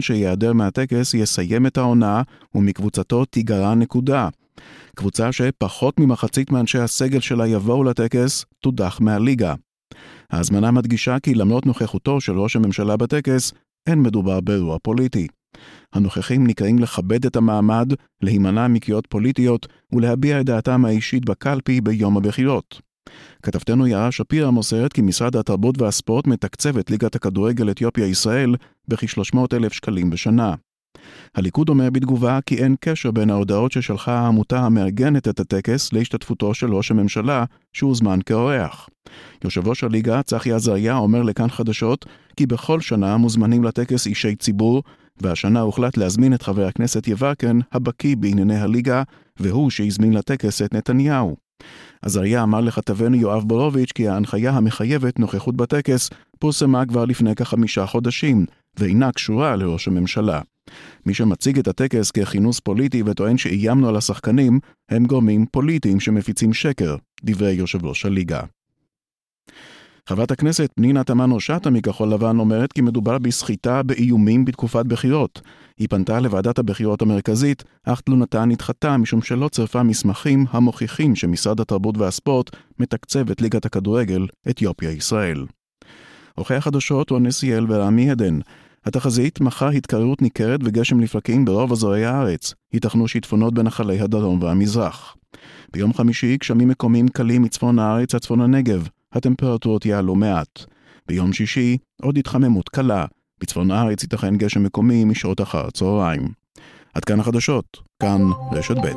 שיעדר מהטקס יסיים את העונה ומקבוצתו תיגרע נקודה. קבוצה שפחות ממחצית מאנשי הסגל שלה יבואו לטקס, תודח מהליגה. ההזמנה מדגישה כי למרות נוכחותו של ראש הממשלה בטקס, אין מדובר באירוע פוליטי. הנוכחים נקראים לכבד את המעמד, להימנע מקריאות פוליטיות ולהביע את דעתם האישית בקלפי ביום הבחירות. כתבתנו יערה שפירא מוסרת כי משרד התרבות והספורט מתקצב את ליגת הכדורגל אתיופיה-ישראל בכ-300 אלף שקלים בשנה. הליכוד אומר בתגובה כי אין קשר בין ההודעות ששלחה העמותה המארגנת את הטקס להשתתפותו של ראש הממשלה, שהוזמן כאורח. יושב ראש הליגה, צחי עזריה, אומר לכאן חדשות כי בכל שנה מוזמנים לטקס אישי ציבור, והשנה הוחלט להזמין את חבר הכנסת יברקן, הבקיא בענייני הליגה, והוא שהזמין לטקס את נתניהו. עזריה אמר לכתבנו יואב בורוביץ' כי ההנחיה המחייבת נוכחות בטקס פורסמה כבר לפני כחמישה חודשים, ואינה קשורה לראש הממשלה. מי שמציג את הטקס ככינוס פוליטי וטוען שאיימנו על השחקנים, הם גורמים פוליטיים שמפיצים שקר, דברי יושב ראש הליגה. חברת הכנסת פנינה תמנו שטה מכחול לבן אומרת כי מדובר בסחיטה באיומים בתקופת בחירות. היא פנתה לוועדת הבחירות המרכזית, אך תלונתה נדחתה משום שלא צירפה מסמכים המוכיחים שמשרד התרבות והספורט מתקצב את ליגת הכדורגל אתיופיה-ישראל. עורכי החדשות הוא הנשיאל ורמי עדן. התחזית מחר התקררות ניכרת וגשם לפרקים ברוב אזורי הארץ, ייתכנו שיטפונות בנחלי הדרום והמזרח. ביום חמישי גשמים מקומיים קלים מצפון הארץ עד צפון הנגב, הטמפרטורות יעלו מעט. ביום שישי עוד התחממות קלה, בצפון הארץ ייתכן גשם מקומי משעות אחר הצהריים. עד כאן החדשות, כאן רשת ב'.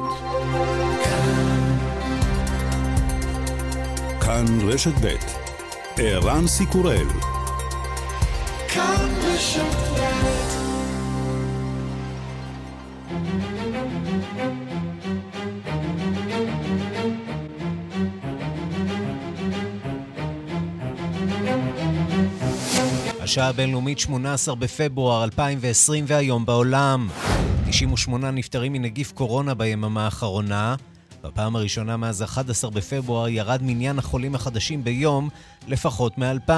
כאן רשת ב' ערן סיקורל כאן השעה הבינלאומית 18 בפברואר 2020 והיום בעולם. 98 נפטרים מנגיף קורונה ביממה האחרונה. בפעם הראשונה מאז 11 בפברואר ירד מניין החולים החדשים ביום לפחות מ-2,000.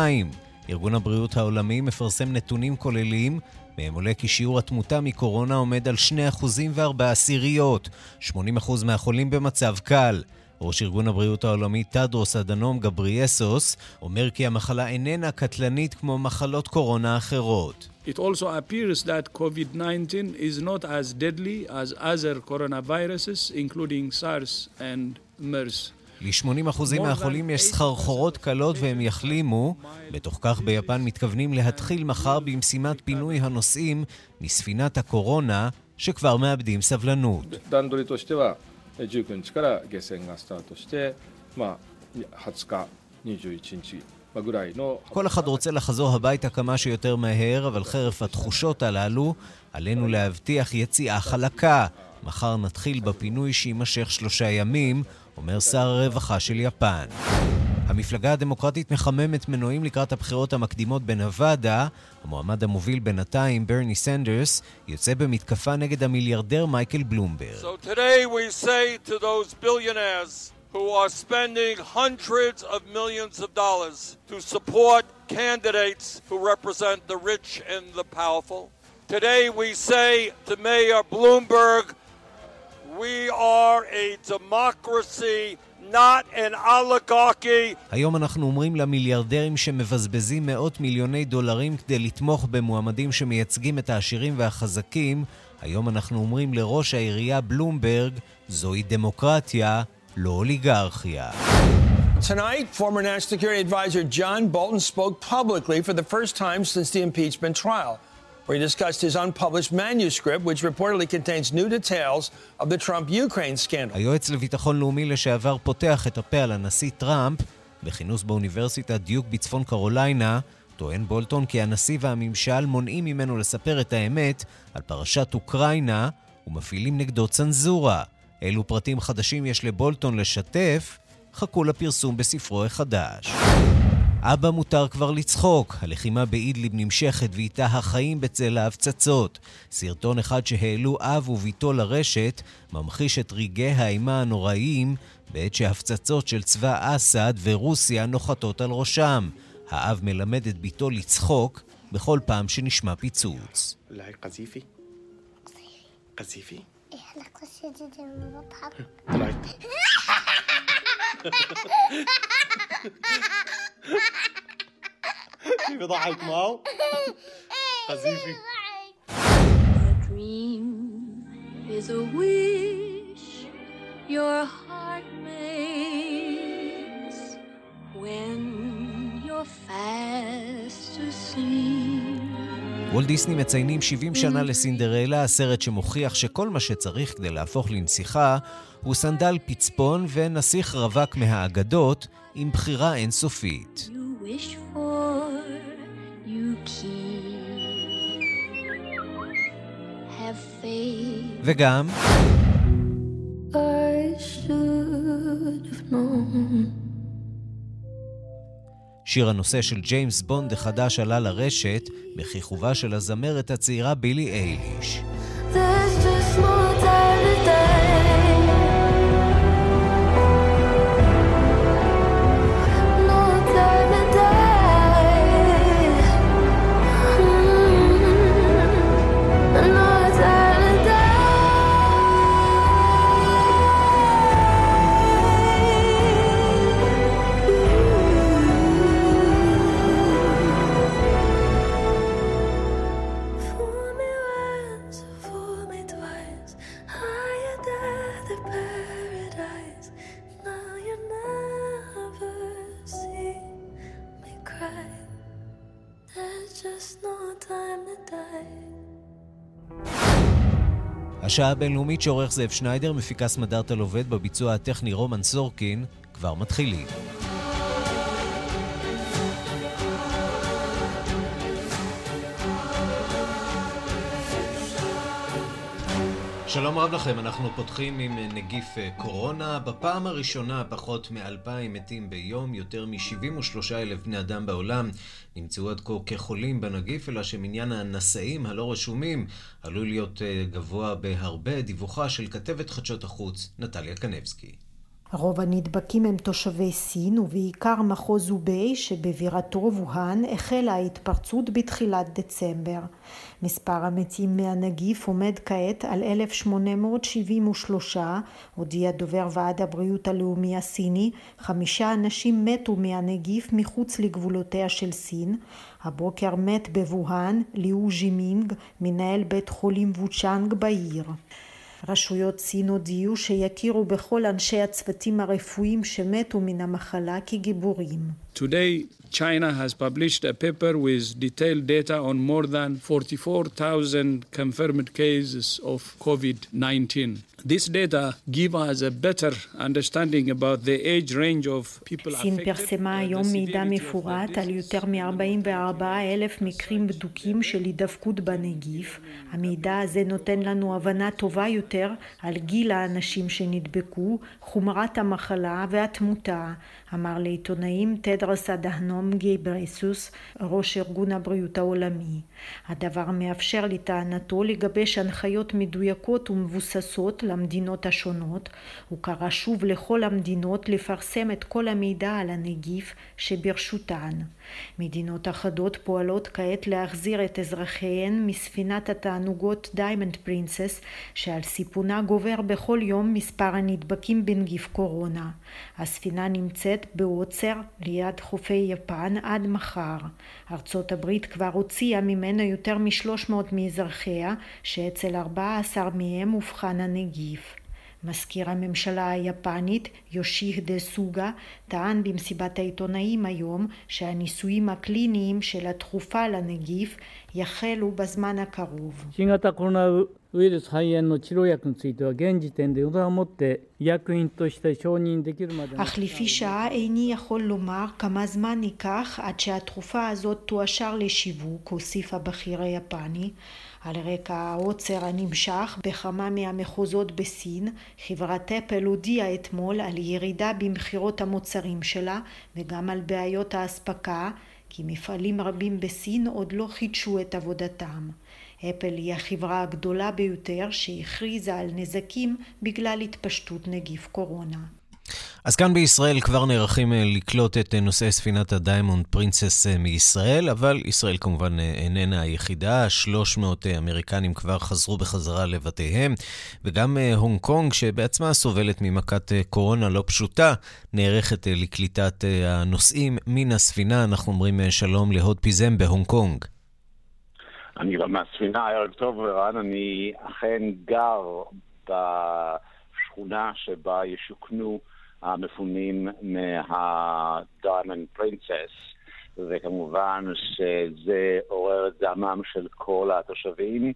ארגון הבריאות העולמי מפרסם נתונים כוללים, מהם עולה כי שיעור התמותה מקורונה עומד על 2% ו-4 עשיריות, 80% מהחולים במצב קל. ראש ארגון הבריאות העולמי טדרוס אדנום גבריאסוס אומר כי המחלה איננה קטלנית כמו מחלות קורונה אחרות. It also appears that COVID-19 is not as deadly as other coronaviruses, including SARS and MERS. ל-80% מהחולים יש סחרחורות קלות והם יחלימו. בתוך כך ביפן מתכוונים להתחיל מחר במשימת פינוי הנוסעים מספינת הקורונה, שכבר מאבדים סבלנות. 19日から下船がスタートして、まあ、20日、21日 כל אחד רוצה לחזור הביתה כמה שיותר מהר, אבל חרף התחושות הללו, עלינו להבטיח יציאה חלקה. מחר נתחיל בפינוי שיימשך שלושה ימים, אומר שר הרווחה של יפן. המפלגה הדמוקרטית מחממת מנועים לקראת הבחירות המקדימות בנבדה. המועמד המוביל בינתיים, ברני סנדרס, יוצא במתקפה נגד המיליארדר מייקל בלומברג. So who are spending hundreds of millions of dollars to support candidates who represent the rich and the powerful. Today we say to Mayor Bloomberg, we are a democracy not an oligarchy. היום אנחנו אומרים למיליארדרים שמבזבזים מאות מיליוני דולרים כדי לתמוך במועמדים שמייצגים את העשירים והחזקים, היום אנחנו אומרים לראש העירייה בלומברג, זוהי דמוקרטיה, לא אוליגרכיה. Tonight, former National Security Advisor John Bolton spoke publicly for the first time since the impeachment trial. Where he discussed his unpublished manuscript, which reportedly contains new details of the Trump-Ukraine scandal. היועץ לביטחון לאומי לשעבר פותח את הפה על הנשיא טראמפ. בכינוס באוניברסיטת דיוק בצפון קרוליינה, טוען בולטון כי הנשיא והממשל מונעים ממנו לספר את האמת על פרשת אוקראינה ומפעילים נגדו צנזורה. אילו פרטים חדשים יש לבולטון לשתף? חכו לפרסום בספרו החדש. אבא מותר כבר לצחוק, הלחימה באידליב נמשכת ואיתה החיים בצל ההפצצות. סרטון אחד שהעלו אב וביתו לרשת ממחיש את רגעי האימה הנוראיים בעת שהפצצות של צבא אסד ורוסיה נוחתות על ראשם. האב מלמד את ביתו לצחוק בכל פעם שנשמע פיצוץ. אולי קזיפי? قذيفي؟ احنا قصتي لما بضحك طلعت في بيضحك معه؟ قذيفي A dream is a wish your heart makes וולט דיסני מציינים 70 שנה לסינדרלה, הסרט שמוכיח שכל מה שצריך כדי להפוך לנסיכה הוא סנדל פצפון ונסיך רווק מהאגדות עם בחירה אינסופית. וגם I should have known. שיר הנושא של ג'יימס בונד החדש עלה לרשת בכיכובה של הזמרת הצעירה בילי אייליש. השעה הבינלאומית שעורך זאב שניידר, מפיקה סמדארטה עובד בביצוע הטכני רומן סורקין, כבר מתחילים. שלום רב לכם, אנחנו פותחים עם נגיף קורונה. בפעם הראשונה פחות מ-2,000 מתים ביום, יותר מ-73 אלף בני אדם בעולם נמצאו עד כה כחולים בנגיף, אלא שמניין הנשאים הלא רשומים עלול להיות אה, גבוה בהרבה. דיווחה של כתבת חדשות החוץ, נטליה קנבסקי. רוב הנדבקים הם תושבי סין, ובעיקר מחוז אוביי שבבירתו ווהאן החלה ההתפרצות בתחילת דצמבר. מספר המתים מהנגיף עומד כעת על 1,873, הודיע דובר ועד הבריאות הלאומי הסיני, חמישה אנשים מתו מהנגיף מחוץ לגבולותיה של סין. הבוקר מת בווהאן ליאו ז'ימינג, מנהל בית חולים ווצ'אנג בעיר. רשויות סין הודיעו שיכירו בכל אנשי הצוותים הרפואיים שמתו מן המחלה כגיבורים. Today, China has published a paper with detailed data on more than 44,000 confirmed cases of COVID-19. This data give us a better understanding about the age range of people סין affected פרסמה and the היום מידע severity of the מפורט על disease. יותר מ-44 אלף מקרים בדוקים של הידבקות בנגיף. המידע הזה נותן לנו הבנה טובה יותר על גיל האנשים שנדבקו, חומרת המחלה והתמותה, אמר לעיתונאים תדרס אדהנום גייברסוס, ראש ארגון הבריאות העולמי. הדבר מאפשר לטענתו לגבש הנחיות מדויקות ומבוססות למדינות השונות. הוא קרא שוב לכל המדינות לפרסם את כל המידע על הנגיף שברשותן. מדינות אחדות פועלות כעת להחזיר את אזרחיהן מספינת התענוגות דיימנד פרינסס, שעל סיפונה גובר בכל יום מספר הנדבקים בנגיף קורונה. הספינה נמצאת בעוצר ליד חופי יפן עד מחר. ארצות הברית כבר הוציאה ממנה יותר מ-300 מאזרחיה, שאצל 14 מהם אובחן הנגיף. מזכיר הממשלה היפנית יושיהדה סוגה טען במסיבת העיתונאים היום שהניסויים הקליניים של התרופה לנגיף יחלו בזמן הקרוב. 新型コロナウイルス肺炎の治療薬については現時点で予断をもって医薬品として承認できるまでの אך לפי שעה איני יכול לומר כמה זמן ייקח עד שהתרופה הזאת תואשר לשיווק, הוסיף הבכיר היפני. על רקע העוצר הנמשך בכמה מהמחוזות בסין, חברת אפל הודיעה אתמול על ירידה במכירות המוצרים שלה וגם על בעיות האספקה, כי מפעלים רבים בסין עוד לא חידשו את עבודתם. אפל היא החברה הגדולה ביותר שהכריזה על נזקים בגלל התפשטות נגיף קורונה. אז כאן בישראל כבר נערכים אה, לקלוט את אה, נוסעי ספינת הדיימונד פרינסס אה, מישראל, אבל ישראל כמובן איננה היחידה, 300 אמריקנים כבר חזרו בחזרה לבתיהם, וגם הונג קונג, שבעצמה סובלת ממכת קורונה לא פשוטה, נערכת לקליטת הנוסעים מן הספינה. אנחנו אומרים שלום להוד פיזם בהונג קונג. אני מהספינה, ערב טוב, ערן, אני אכן גר בשכונה שבה ישוכנו המפונים מהדיימנד פרינסס, וכמובן שזה עורר את זעמם של כל התושבים.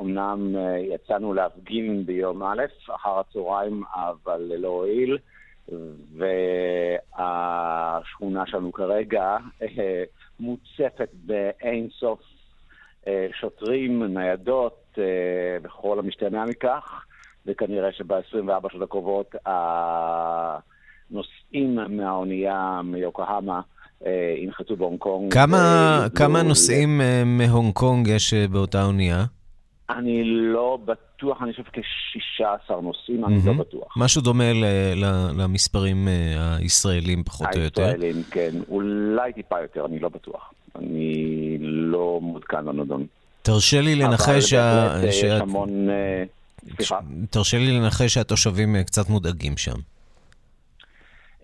אמנם יצאנו להפגין ביום א', אחר הצהריים, אבל ללא הועיל, והשכונה שלנו כרגע מוצפת באין סוף שוטרים, ניידות וכל המשתמע מכך. וכנראה שב-24 שעות הקרובות הנוסעים מהאונייה מיוקוהמה אה, ינחתו בהונג קונג. כמה, כמה נוסעים. אה, מהונג קונג יש אה, באותה אונייה? אני לא בטוח, אני חושב כ-16 נוסעים. אני לא בטוח. משהו דומה ל- ל- למספרים הישראלים פחות או יותר. הישראלים, כן. אולי טיפה יותר, אני לא בטוח. אני לא מעודכן בנדון. תרשה לי לנחש שה... אבל בהחלט יש המון... סליחה? תרשה לי לנחש שהתושבים אה, קצת מודאגים שם.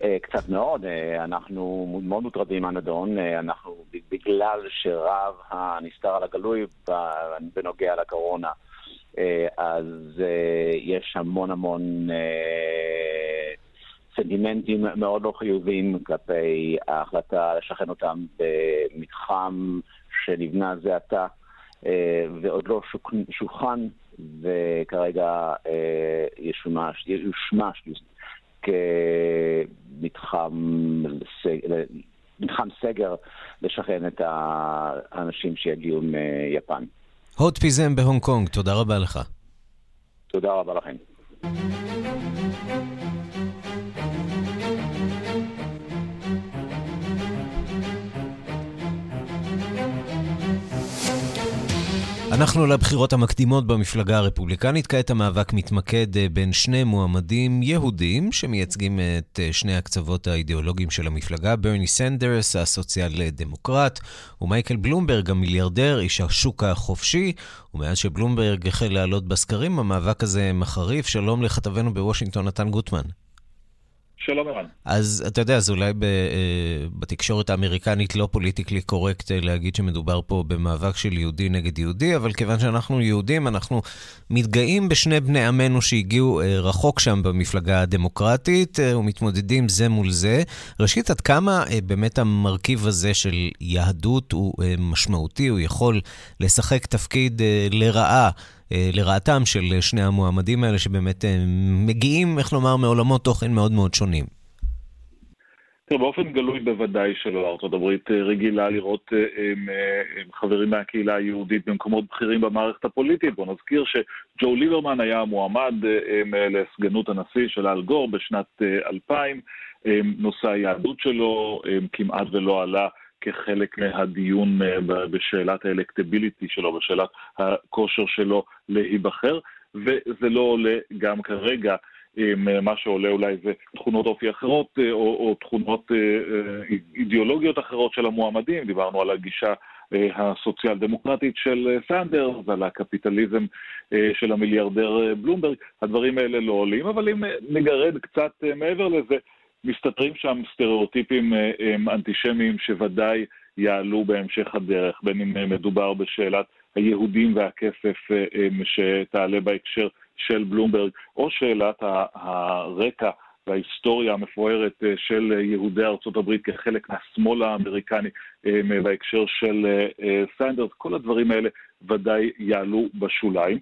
אה, קצת מאוד, אה, אנחנו מאוד מוטרדים מהנדון, אנחנו בגלל שרב הנסתר על הגלוי בנוגע לקורונה, אז יש המון המון סנטימנטים מאוד לא חיוביים כלפי ההחלטה לשכן אותם במתחם שנבנה זה עתה ועוד לא שוכן וכרגע אה, ישומש, יושמש כמתחם מתחם סגר לשכן את האנשים שיגיעו מיפן. הוד פיזם בהונג קונג, תודה רבה לך. תודה רבה לכם. אנחנו לבחירות המקדימות במפלגה הרפובליקנית. כעת המאבק מתמקד אה, בין שני מועמדים יהודים שמייצגים את אה, שני הקצוות האידיאולוגיים של המפלגה, ברני סנדרס, הסוציאל-דמוקרט, ומייקל בלומברג, המיליארדר, איש השוק החופשי. ומאז שבלומברג החל לעלות בסקרים, המאבק הזה מחריף. שלום לכתבנו בוושינגטון, נתן גוטמן. שלום ערן. אז אתה יודע, אז אולי ב, אה, בתקשורת האמריקנית לא politically correct להגיד שמדובר פה במאבק של יהודי נגד יהודי, אבל כיוון שאנחנו יהודים, אנחנו מתגאים בשני בני עמנו שהגיעו אה, רחוק שם במפלגה הדמוקרטית אה, ומתמודדים זה מול זה. ראשית, עד כמה באמת המרכיב הזה של יהדות הוא משמעותי, הוא יכול לשחק תפקיד לרעה אה, לרעתם של שני המועמדים האלה, שבאמת אה, מגיעים, איך לומר, מעולמות תוכן מאוד מאוד שונים. תראה, באופן גלוי בוודאי שלא. ארה"ב אה, רגילה לראות חברים מהקהילה היהודית במקומות בכירים במערכת הפוליטית. בואו נזכיר שג'ו ליברמן היה המועמד לסגנות הנשיא של אל גור בשנת 2000. נושא היהדות שלו כמעט ולא עלה כחלק מהדיון אה, בשאלת האלקטביליטי שלו, בשאלת הכושר שלו להיבחר, וזה לא עולה גם כרגע. אה, מה שעולה אולי זה תכונות אופי אחרות אה, או, או תכונות אידיאולוגיות אחרות של המועמדים, דיברנו על הגישה הסוציאל דמוקרטית של סנדרס, על הקפיטליזם של המיליארדר בלומברג, הדברים האלה לא עולים, אבל אם נגרד קצת מעבר לזה, מסתתרים שם סטריאוטיפים אה, אה, אנטישמיים שוודאי יעלו בהמשך הדרך, בין אם מדובר בשאלת היהודים והכסף אה, שתעלה בהקשר של בלומברג, או שאלת הרקע וההיסטוריה המפוארת של יהודי ארצות הברית כחלק מהשמאל האמריקני בהקשר של סנדרס, כל הדברים האלה ודאי יעלו בשוליים.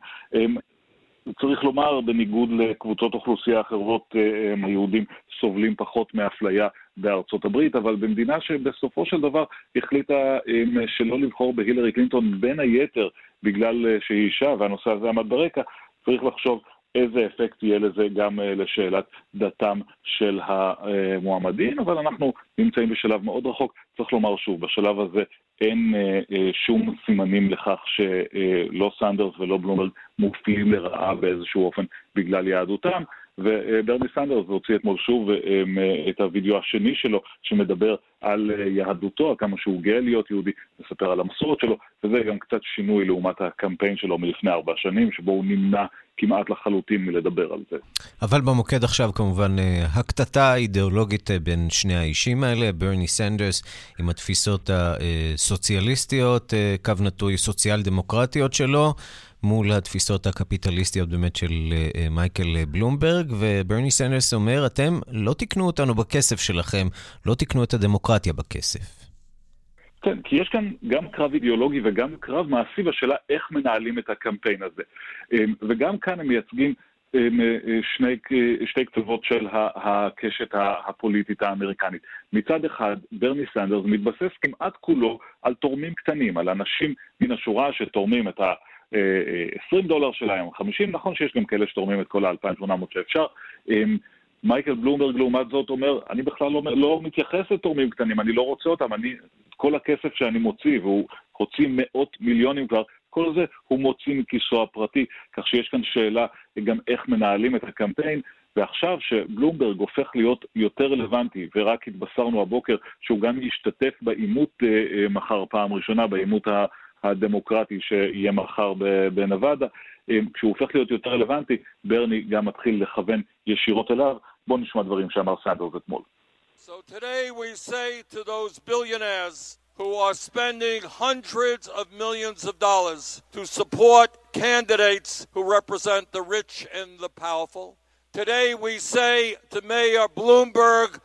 צריך לומר, בניגוד לקבוצות אוכלוסייה אחרות, אה, היהודים סובלים פחות מאפליה בארצות הברית, אבל במדינה שבסופו של דבר החליטה אה, שלא לבחור בהילרי קלינטון בין היתר בגלל אה, שהיא אישה והנושא הזה עמד ברקע, צריך לחשוב איזה אפקט יהיה לזה גם לשאלת דתם של המועמדים, אבל אנחנו נמצאים בשלב מאוד רחוק. צריך לומר שוב, בשלב הזה אין אה, אה, שום סימנים לכך שלא סנדרס ולא בלומברג מופלים לרעה באיזשהו אופן בגלל יהדותם, וברני סנדרס הוציא אתמול שוב את הווידאו השני שלו, שמדבר על יהדותו, כמה שהוא גאה להיות יהודי, מספר על המסורת שלו, וזה גם קצת שינוי לעומת הקמפיין שלו מלפני ארבע שנים, שבו הוא נמנע כמעט לחלוטין מלדבר על זה. אבל במוקד עכשיו כמובן הקטטה האידיאולוגית בין שני האישים האלה, ברני סנדרס עם התפיסות הסוציאליסטיות, קו נטוי סוציאל-דמוקרטיות שלו. מול התפיסות הקפיטליסטיות באמת של מייקל בלומברג, וברני סנדרס אומר, אתם לא תקנו אותנו בכסף שלכם, לא תקנו את הדמוקרטיה בכסף. כן, כי יש כאן גם קרב אידיאולוגי וגם קרב מעשי בשאלה איך מנהלים את הקמפיין הזה. וגם כאן הם מייצגים שני, שתי קצוות של הקשת הפוליטית האמריקנית. מצד אחד, ברני סנדרס מתבסס כמעט כולו על תורמים קטנים, על אנשים מן השורה שתורמים את ה... 20 דולר שלהם, 50, נכון שיש גם כאלה שתורמים את כל ה-2800 שאפשר. מייקל בלומברג לעומת זאת אומר, אני בכלל לא, לא מתייחס לתורמים קטנים, אני לא רוצה אותם, אני, כל הכסף שאני מוציא, והוא הוציא מאות מיליונים כבר, כל זה הוא מוציא מכיסו הפרטי, כך שיש כאן שאלה גם איך מנהלים את הקמפיין, ועכשיו שבלומברג הופך להיות יותר רלוונטי, ורק התבשרנו הבוקר שהוא גם ישתתף בעימות אה, אה, מחר פעם ראשונה, בעימות ה... הדמוקרטי שיהיה מחר בנבדה, כשהוא הופך להיות יותר רלוונטי, ברני גם מתחיל לכוון ישירות אליו. בואו נשמע דברים שאמר סנדרס אתמול. So today we say to those billionaires who are spending hundreds of millions of dollars to support candidates who represent the rich and the powerful. Today we say to Mayor Bloomberg,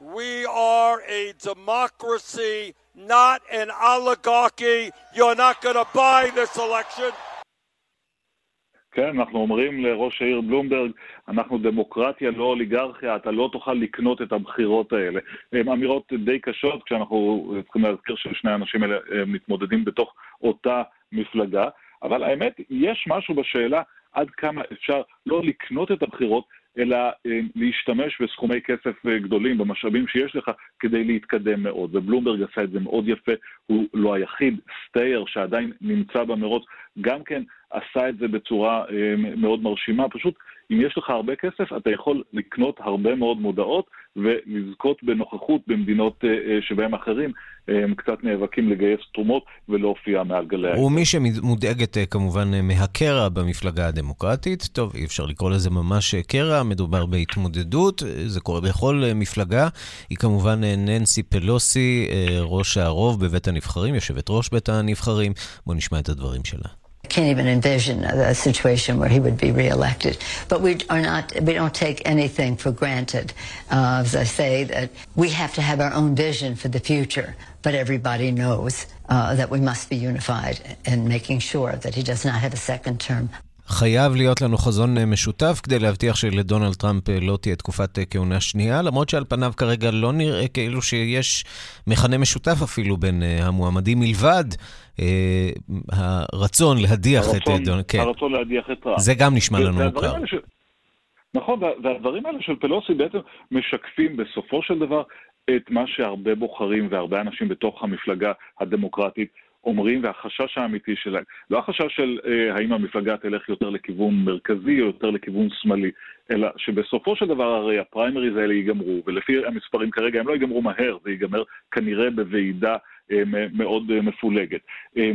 we are a democracy not an oligarchy. You're not going to buy this election. כן, אנחנו אומרים לראש העיר בלומברג, אנחנו דמוקרטיה, לא אוליגרכיה, אתה לא תוכל לקנות את הבחירות האלה. הן אמירות די קשות, כשאנחנו צריכים להזכיר ששני האנשים האלה מתמודדים בתוך אותה מפלגה, אבל האמת, יש משהו בשאלה עד כמה אפשר לא לקנות את הבחירות, אלא להשתמש בסכומי כסף גדולים, במשאבים שיש לך, כדי להתקדם מאוד. ובלומברג עשה את זה מאוד יפה, הוא לא היחיד, סטייר שעדיין נמצא במרוץ, גם כן עשה את זה בצורה מאוד מרשימה. פשוט, אם יש לך הרבה כסף, אתה יכול לקנות הרבה מאוד מודעות ולזכות בנוכחות במדינות שבהם אחרים הם קצת נאבקים לגייס תרומות ולהופיע מעל גלי העיר. ומי שמודאגת כמובן מהקרע במפלגה הדמוקרטית, טוב, אי אפשר לקרוא לזה ממש קרע, מדובר בהתמודדות, זה קורה בכל מפלגה. היא כמובן ננסי פלוסי, ראש הרוב בבית הנבחרים, יושבת ראש בית הנבחרים. בואו נשמע את הדברים שלה. Can't even envision a, a situation where he would be reelected. But we are not, we don't take anything for granted. Uh, as I say, that we have to have our own vision for the future, but everybody knows uh, that we must be unified in making sure that he does not have a second term. חייב להיות לנו חזון משותף כדי להבטיח שלדונלד טראמפ לא תהיה תקופת כהונה שנייה, למרות שעל פניו כרגע לא נראה כאילו שיש מכנה משותף אפילו בין המועמדים מלבד אה, הרצון להדיח הרצון, את דונלד, כן. הרצון להדיח את טראמפ. זה גם נשמע לנו מוכר. ש... נכון, והדברים האלה של פלוסי בעצם משקפים בסופו של דבר את מה שהרבה בוחרים והרבה אנשים בתוך המפלגה הדמוקרטית אומרים, והחשש האמיתי שלהם, לא החשש של אה, האם המפלגה תלך יותר לכיוון מרכזי או יותר לכיוון שמאלי, אלא שבסופו של דבר הרי הפריימריז האלה ייגמרו, ולפי המספרים כרגע הם לא ייגמרו מהר, זה ייגמר כנראה בוועידה אה, מאוד אה, מפולגת. אה,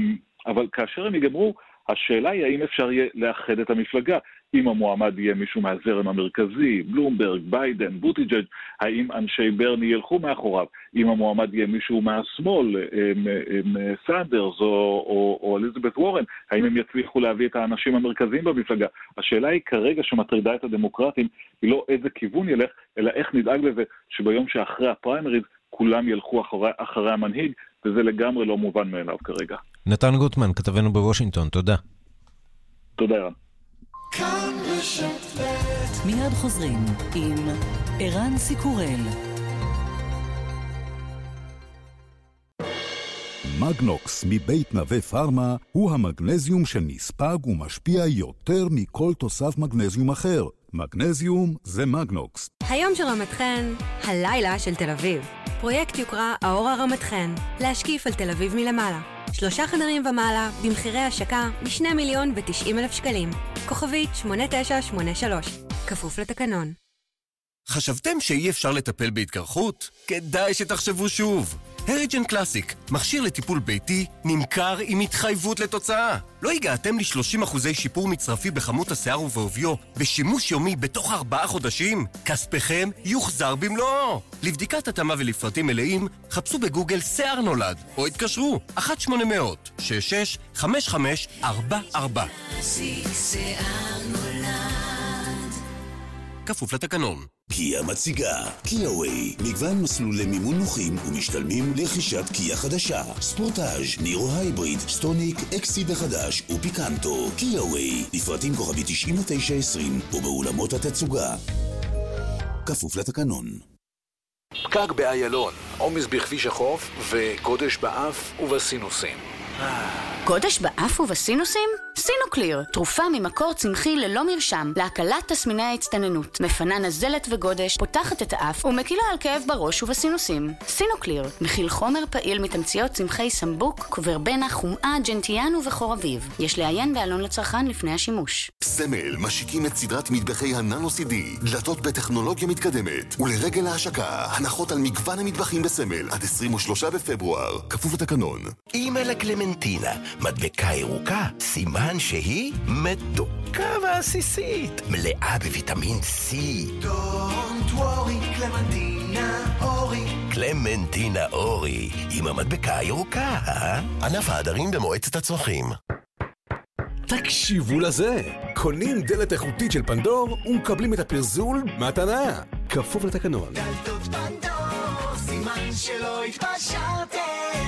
אבל כאשר הם ייגמרו, השאלה היא האם אפשר יהיה לאחד את המפלגה. אם המועמד יהיה מישהו מהזרם המרכזי, בלומברג, ביידן, בוטיג'ג', האם אנשי ברני ילכו מאחוריו? אם המועמד יהיה מישהו מהשמאל, הם, הם, סנדרס או, או, או אליזבת וורן, האם הם יצליחו להביא את האנשים המרכזיים במפלגה? השאלה היא כרגע שמטרידה את הדמוקרטים, היא לא איזה כיוון ילך, אלא איך נדאג לזה שביום שאחרי הפריימריז כולם ילכו אחרי, אחרי המנהיג, וזה לגמרי לא מובן מאליו כרגע. נתן גוטמן, כתבנו בוושינגטון, תודה. תודה, ערן. מיד חוזרים עם ערן סיקורל. מגנוקס מבית נווה פארמה הוא המגנזיום שנספג ומשפיע יותר מכל תוסף מגנזיום אחר. מגנזיום זה מגנוקס. היום של רמת חן, הלילה של תל אביב. פרויקט יוקרה האורה רמת חן, להשקיף על תל אביב מלמעלה. שלושה חדרים ומעלה, במחירי השקה מ-2 מיליון ו-90 אלף שקלים. כוכבית 8983. כפוף לתקנון. חשבתם שאי אפשר לטפל בהתקרחות? כדאי שתחשבו שוב. הריג'ן קלאסיק, מכשיר לטיפול ביתי, נמכר עם התחייבות לתוצאה. לא הגעתם ל-30% שיפור מצרפי בכמות השיער ובעוביו בשימוש יומי בתוך ארבעה חודשים? כספכם יוחזר במלואו. לבדיקת התאמה ולפרטים מלאים, חפשו בגוגל שיער נולד, או התקשרו, 1-800-66-5544. כפוף לתקנון. קיה מציגה, קיה ווי, מגוון מסלולי מימון נוחים ומשתלמים לרכישת קיה חדשה, ספורטאז', נירו הייבריד, סטוניק, אקסיד החדש ופיקנטו, קיה ווי, לפרטים כוכבי 9920 ובאולמות התצוגה. כפוף לתקנון. פקק באיילון, עומס בכביש החוף וגודש באף ובסינוסים. גודש באף ובסינוסים? סינוקליר, תרופה ממקור צמחי ללא מרשם להקלת תסמיני ההצטננות, מפנה נזלת וגודש, פותחת את האף ומקילה על כאב בראש ובסינוסים. סינוקליר, מכיל חומר פעיל מתמציות צמחי סמבוק, ורבנה, חומעה, ג'נטיאנה ובכור אביב. יש לעיין בעלון לצרכן לפני השימוש. סמל משיקים את סדרת מטבחי הננו-CD, דלתות בטכנולוגיה מתקדמת, ולרגל ההשקה, הנחות על מגוון המטבחים בסמל עד 23 בפברואר, כפוף לתקנון. אימא לקלמנטינה, מדבקה ירוקה, סימן שהיא מתוקה ועסיסית, מלאה בוויטמין C. Don't worry, קלמנטינה אורי. קלמנטינה אורי, עם המדבקה הירוקה, אה? ענף העדרים במועצת הצמחים. תקשיבו לזה! קונים דלת איכותית של פנדור ומקבלים את הפרזול מתנה. כפוף לתקנון. דלתות פנדור, סימן שלא התפשרתם.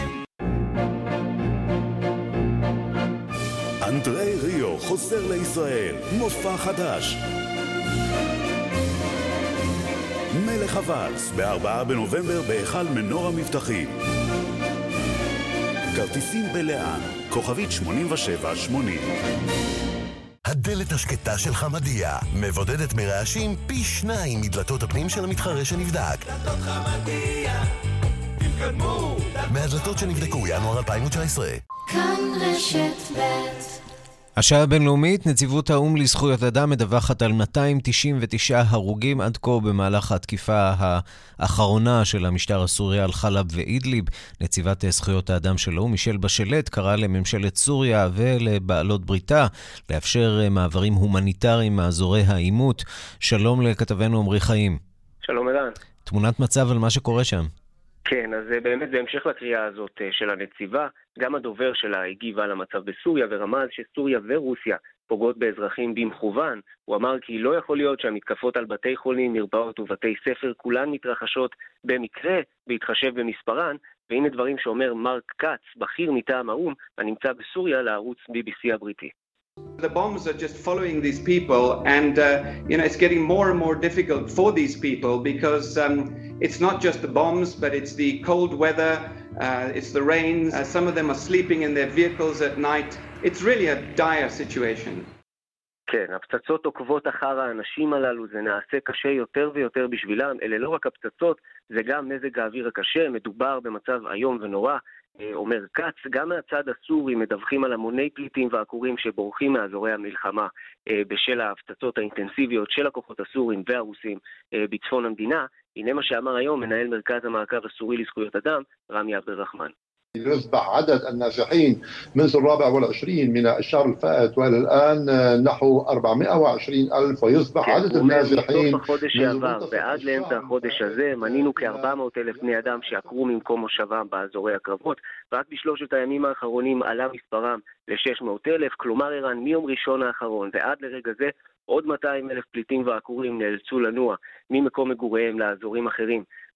אנדרי ריו חוזר לישראל, מופע חדש. מלך הוואלס, ב-4 בנובמבר בהיכל מנור המבטחים. כרטיסים בלאן, כוכבית 8780. הדלת השקטה של חמדיה מבודדת מרעשים פי שניים מדלתות הפנים של המתחרה שנבדק. דלתות חמדיה, תתקדמו. מהדלתות שנבדקו ינואר 2019. כאן רשת ב' השעה הבינלאומית, נציבות האו"ם לזכויות אדם מדווחת על 299 הרוגים עד כה במהלך התקיפה האחרונה של המשטר הסורי על חלב ואידליב. נציבת זכויות האדם של האו"ם, מישל בשלט, קרא לממשלת סוריה ולבעלות בריתה לאפשר מעברים הומניטריים מאזורי העימות. שלום לכתבנו עמרי חיים. שלום ערן. תמונת מצב על מה שקורה שם. כן, אז באמת בהמשך לקריאה הזאת של הנציבה, גם הדובר שלה הגיב על המצב בסוריה ורמז שסוריה ורוסיה פוגעות באזרחים במכוון. הוא אמר כי לא יכול להיות שהמתקפות על בתי חולים, מרפאות ובתי ספר כולן מתרחשות במקרה, בהתחשב במספרן, והנה דברים שאומר מרק כץ, בכיר מטעם האו"ם, הנמצא בסוריה לערוץ BBC הבריטי. The bombs are just following these people, and uh, you know it's getting more and more difficult for these people because um, it's not just the bombs, but it's the cold weather, uh, it's the rains. Uh, some of them are sleeping in their vehicles at night. It's really a dire situation. כן, הפצצות עוקבות אחר האנשים הללו, זה נעשה קשה יותר ויותר בשבילם. אלה לא רק הפצצות, זה גם מזג האוויר הקשה, מדובר במצב איום ונורא. אה, אומר כץ, גם מהצד הסורי מדווחים על המוני פליטים ועקורים שבורחים מאזורי המלחמה אה, בשל ההפצצות האינטנסיביות של הכוחות הסורים והרוסים אה, בצפון המדינה. הנה מה שאמר היום מנהל מרכז המעקב הסורי לזכויות אדם, רמי עבד רחמן. يصبح عدد النازحين منذ الرابع والعشرين من الشهر الفائت وإلى الآن نحو 420 ألف ويصبح عدد النازحين מסוף החודש שעבר ועד לאמצע החודש הזה מנינו כ-400 אלף בני אדם שעקרו ממקום מושבם באזורי הקרבות רק בשלושת הימים האחרונים עלה מספרם ל-600 אלף, כלומר ערן מיום ראשון האחרון ועד לרגע זה עוד 200 אלף פליטים ועקורים נאלצו לנוע ממקום מגוריהם לאזורים אחרים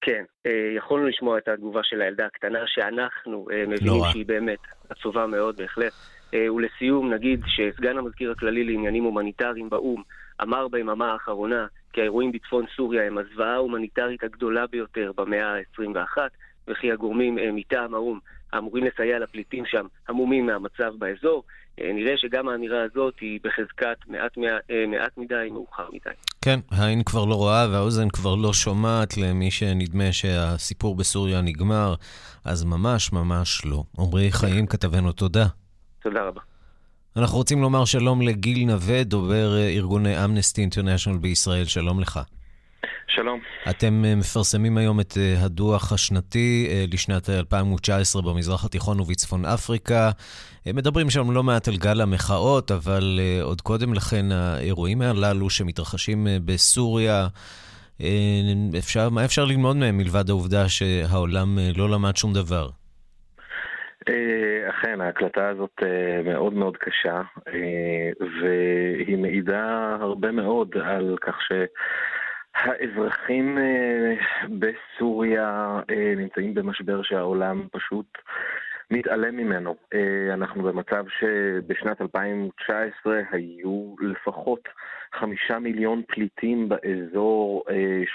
כן, אה, יכולנו לשמוע את התגובה של הילדה הקטנה שאנחנו אה, מבינים נורא. שהיא באמת עצובה מאוד בהחלט. אה, ולסיום נגיד שסגן המזכיר הכללי לעניינים הומניטריים באו"ם אמר ביממה האחרונה כי האירועים בצפון סוריה הם הזוועה ההומניטרית הגדולה ביותר במאה ה-21, וכי הגורמים מטעם האו"ם האמורים לסייע לפליטים שם המומים מהמצב באזור. אה, נראה שגם האמירה הזאת היא בחזקת מעט, אה, מעט מדי, מאוחר מדי. כן, העין כבר לא רואה והאוזן כבר לא שומעת למי שנדמה שהסיפור בסוריה נגמר, אז ממש ממש לא. עמרי חיים, כתבנו, תודה. תודה רבה. אנחנו רוצים לומר שלום לגיל נווה, דובר ארגוני אמנסטי אינטרנשיונל בישראל. שלום לך. שלום. אתם אה, מפרסמים היום את אה, הדוח השנתי אה, לשנת 2019 במזרח התיכון ובצפון אפריקה. מדברים שם לא מעט על גל המחאות, אבל עוד קודם לכן האירועים הללו שמתרחשים בסוריה, אפשר, מה אפשר ללמוד מהם מלבד העובדה שהעולם לא למד שום דבר? אכן, ההקלטה הזאת מאוד מאוד קשה, והיא מעידה הרבה מאוד על כך ש... האזרחים אה, בסוריה אה, נמצאים במשבר שהעולם פשוט מתעלם ממנו. אה, אנחנו במצב שבשנת 2019 היו לפחות חמישה מיליון פליטים באזור,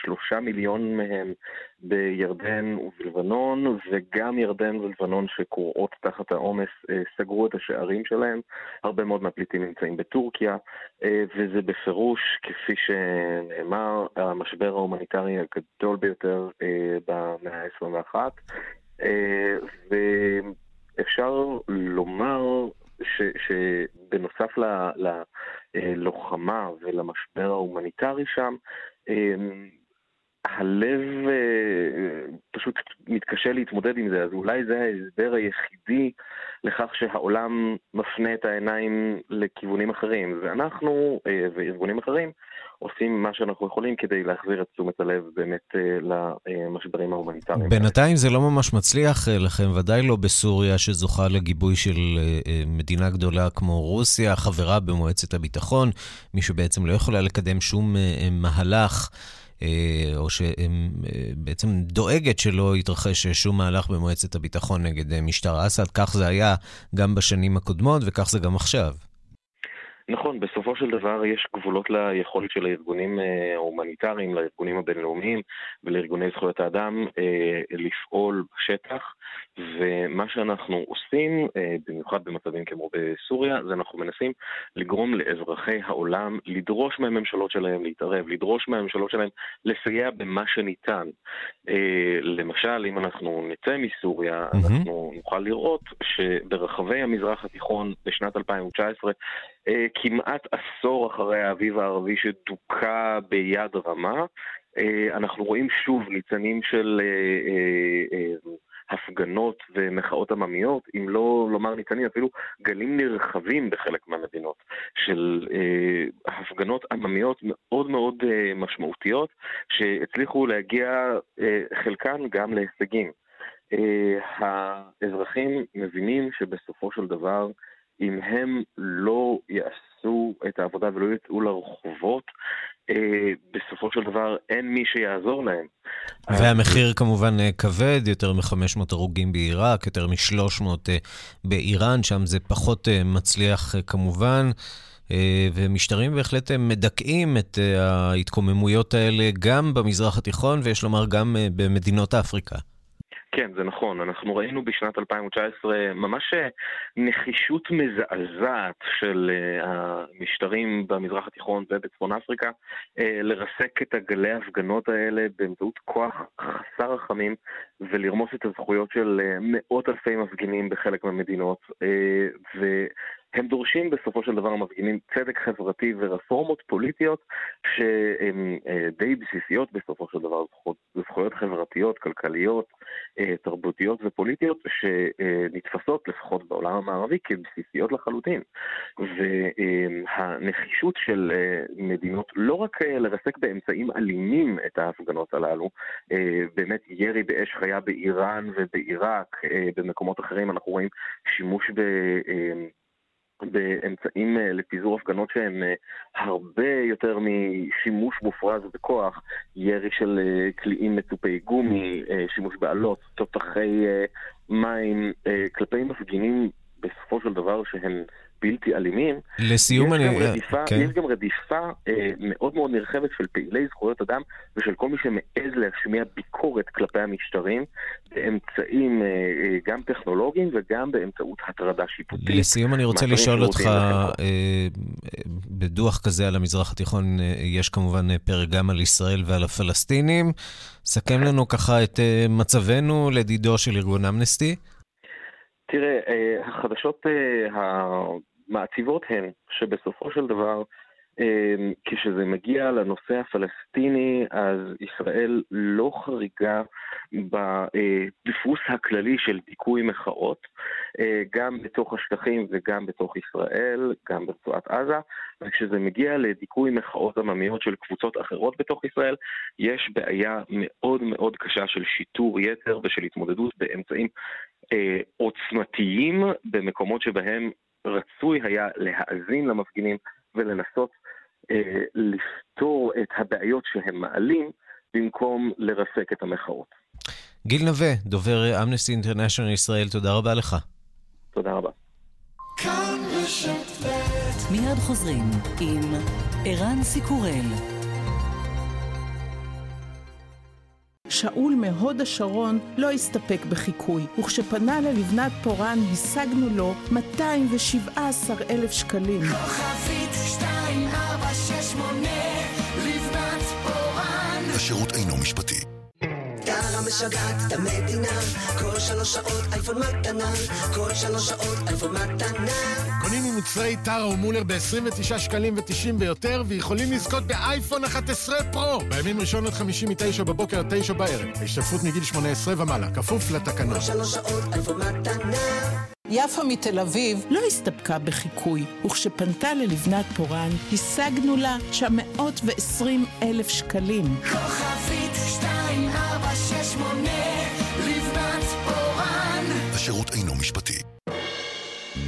שלושה מיליון מהם בירדן ובלבנון, וגם ירדן ולבנון שקורסות תחת העומס סגרו את השערים שלהם. הרבה מאוד מהפליטים נמצאים בטורקיה, וזה בפירוש, כפי שנאמר, המשבר ההומניטרי הגדול ביותר במאה ה-21. ואפשר לומר ש, שבנוסף ללוחמה ולמשבר ההומניטרי שם, הלב פשוט מתקשה להתמודד עם זה, אז אולי זה ההסבר היחידי לכך שהעולם מפנה את העיניים לכיוונים אחרים. ואנחנו וארגונים אחרים עושים מה שאנחנו יכולים כדי להחזיר את תשומת הלב באמת למשברים ההומניטריים. בינתיים זה לא ממש מצליח לכם, ודאי לא בסוריה שזוכה לגיבוי של מדינה גדולה כמו רוסיה, חברה במועצת הביטחון, מי שבעצם לא יכולה לקדם שום מהלך. אה, או שבעצם דואגת שלא יתרחש שום מהלך במועצת הביטחון נגד אה, משטר אסד. כך זה היה גם בשנים הקודמות וכך זה גם עכשיו. נכון, בסופו של דבר יש גבולות ליכולת של הארגונים אה, ההומניטריים, לארגונים הבינלאומיים ולארגוני זכויות האדם אה, לפעול בשטח, ומה שאנחנו עושים, אה, במיוחד במצבים כמו בסוריה, זה אנחנו מנסים לגרום לאזרחי העולם לדרוש מהממשלות שלהם להתערב, לדרוש מהממשלות שלהם לסייע במה שניתן. למשל, אם אנחנו נצא מסוריה, mm-hmm. אנחנו נוכל לראות שברחבי המזרח התיכון בשנת 2019, כמעט עשור אחרי האביב הערבי שדוכא ביד רמה, אה, אנחנו רואים שוב ניצנים של אה, אה, הפגנות ומחאות עממיות, אם לא לומר ניצנים, אפילו גלים נרחבים בחלק מהמדינות של הפגנות עממיות מאוד מאוד משמעותיות, שהצליחו להגיע חלקן גם להישגים. האזרחים מבינים שבסופו של דבר, אם הם לא יעשו את העבודה ולא יצאו לרחובות, אה, בסופו של דבר אין מי שיעזור להם. והמחיר כמובן אה, כבד, יותר מ-500 הרוגים בעיראק, יותר מ-300 אה, באיראן, שם זה פחות אה, מצליח כמובן. ומשטרים בהחלט מדכאים את ההתקוממויות האלה גם במזרח התיכון, ויש לומר גם במדינות אפריקה. כן, זה נכון. אנחנו ראינו בשנת 2019 ממש אה, נחישות מזעזעת של אה, המשטרים במזרח התיכון ובצפון אפריקה אה, לרסק את הגלי ההפגנות האלה באמצעות כוח חסר רחמים ולרמוס את הזכויות של מאות אלפי מפגינים בחלק מהמדינות. ו... הם דורשים בסופו של דבר המפגינים צדק חברתי ורפורמות פוליטיות שהן אה, די בסיסיות בסופו של דבר, זכויות חברתיות, כלכליות, אה, תרבותיות ופוליטיות שנתפסות לפחות בעולם המערבי כבסיסיות לחלוטין. והנחישות של אה, מדינות לא רק לרסק באמצעים אלימים את ההפגנות הללו, באמת ירי באש חיה באיראן ובעיראק, במקומות אחרים אנחנו רואים שימוש ב... באמצעים אה, לפיזור הפגנות שהם אה, הרבה יותר משימוש מופרז בכוח, ירי של אה, קליעים מצופי גומי, שימוש באלות, תותחי מים, כלפי מפגינים בסופו של דבר שהם בלתי אלימים, לסיום יש אני... גם רדיפה, כן. יש גם רדיפה אה, מאוד מאוד נרחבת של פעילי זכויות אדם ושל כל מי שמעז להשמיע ביקורת כלפי המשטרים באמצעים אה, אה, גם טכנולוגיים וגם באמצעות הטרדה שיפוטית. לסיום אני רוצה לשאול אותך, הלאה. אה, בדוח כזה על המזרח התיכון אה, יש כמובן אה, פרק גם על ישראל ועל הפלסטינים. סכם לנו ככה את אה, מצבנו לדידו של ארגון אמנסטי. תראה, אה, החדשות אה, המעציבות הן שבסופו של דבר, אה, כשזה מגיע לנושא הפלסטיני, אז ישראל לא חריגה בדפוס הכללי של דיכוי מחאות, גם בתוך השטחים וגם בתוך ישראל, גם ברצועת עזה, וכשזה מגיע לדיכוי מחאות עממיות של קבוצות אחרות בתוך ישראל, יש בעיה מאוד מאוד קשה של שיטור יתר ושל התמודדות באמצעים אה, עוצמתיים במקומות שבהם רצוי היה להאזין למפגינים ולנסות אה, לפתור את הבעיות שהם מעלים במקום לרסק את המחאות. גיל נווה, דובר אמנסטי אינטרנשיונל ישראל, תודה רבה לך. תודה רבה. מיד חוזרים עם ערן סיקורל. שאול מהוד השרון לא הסתפק בחיקוי, וכשפנה ללבנת פורן השגנו לו 217 אלף שקלים. כוכבית 2468 לבנת פורן השירות אינו משפטי. משגעת את המדינה כל שלוש שעות אייפון מתנה כל שלוש שעות אייפון מתנה קונים ממוצרי טרה ומולר ב-29 שקלים ו-90 ויותר, ויכולים לזכות באייפון 11 פרו! בימים ראשון עד חמישי מ-9 בבוקר עד 9 בערב. ההשתתפות מגיל 18 ומעלה, כפוף לתקנון. כל שלוש שעות אייפון מתנה יפה מתל אביב לא הסתפקה בחיקוי, וכשפנתה ללבנת פורן השגנו לה 920 אלף שקלים. כוכבית 2468 לבנת פורן השירות אינו משפטי.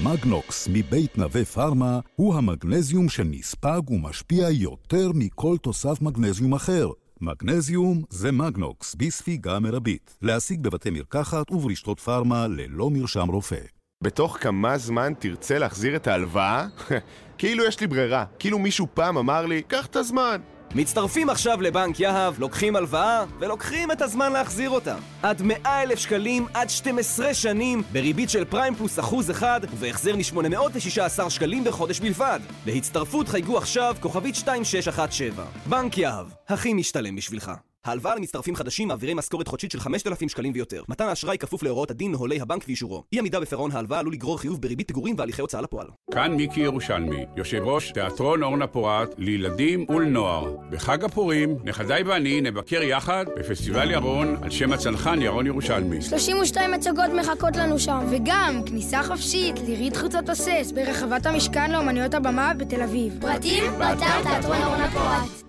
מגנוקס מבית נווה פארמה הוא המגנזיום שנספג ומשפיע יותר מכל תוסף מגנזיום אחר. מגנזיום זה מגנוקס בספיגה מרבית. להשיג בבתי מרקחת וברשתות פארמה ללא מרשם רופא. בתוך כמה זמן תרצה להחזיר את ההלוואה? כאילו יש לי ברירה, כאילו מישהו פעם אמר לי, קח את הזמן. מצטרפים עכשיו לבנק יהב, לוקחים הלוואה ולוקחים את הזמן להחזיר אותה. עד 100 אלף שקלים, עד 12 שנים, בריבית של פריים פלוס אחוז אחד, ובהחזר מ-816 שקלים בחודש בלבד. להצטרפות חייגו עכשיו כוכבית 2617. בנק יהב, הכי משתלם בשבילך. ההלוואה למצטרפים חדשים מעבירי משכורת חודשית של 5,000 שקלים ויותר. מתן האשראי כפוף להוראות הדין, נוהלי הבנק ואישורו. אי עמידה בפירעון ההלוואה עלול לגרור חיוב בריבית פיגורים והליכי הוצאה לפועל. כאן מיקי ירושלמי, יושב ראש תיאטרון אורנה פורת לילדים ולנוער. בחג הפורים, נכדיי ואני נבקר יחד בפסטיבל ירון על שם הצנחן ירון ירושלמי. 32 הצגות מחכות לנו שם, וגם כניסה חופשית לירית חוצות הסס ברחבת המשכן לאומנויות הבמה בתל אביב. פרטים באתר תיאטרון אורנה פורת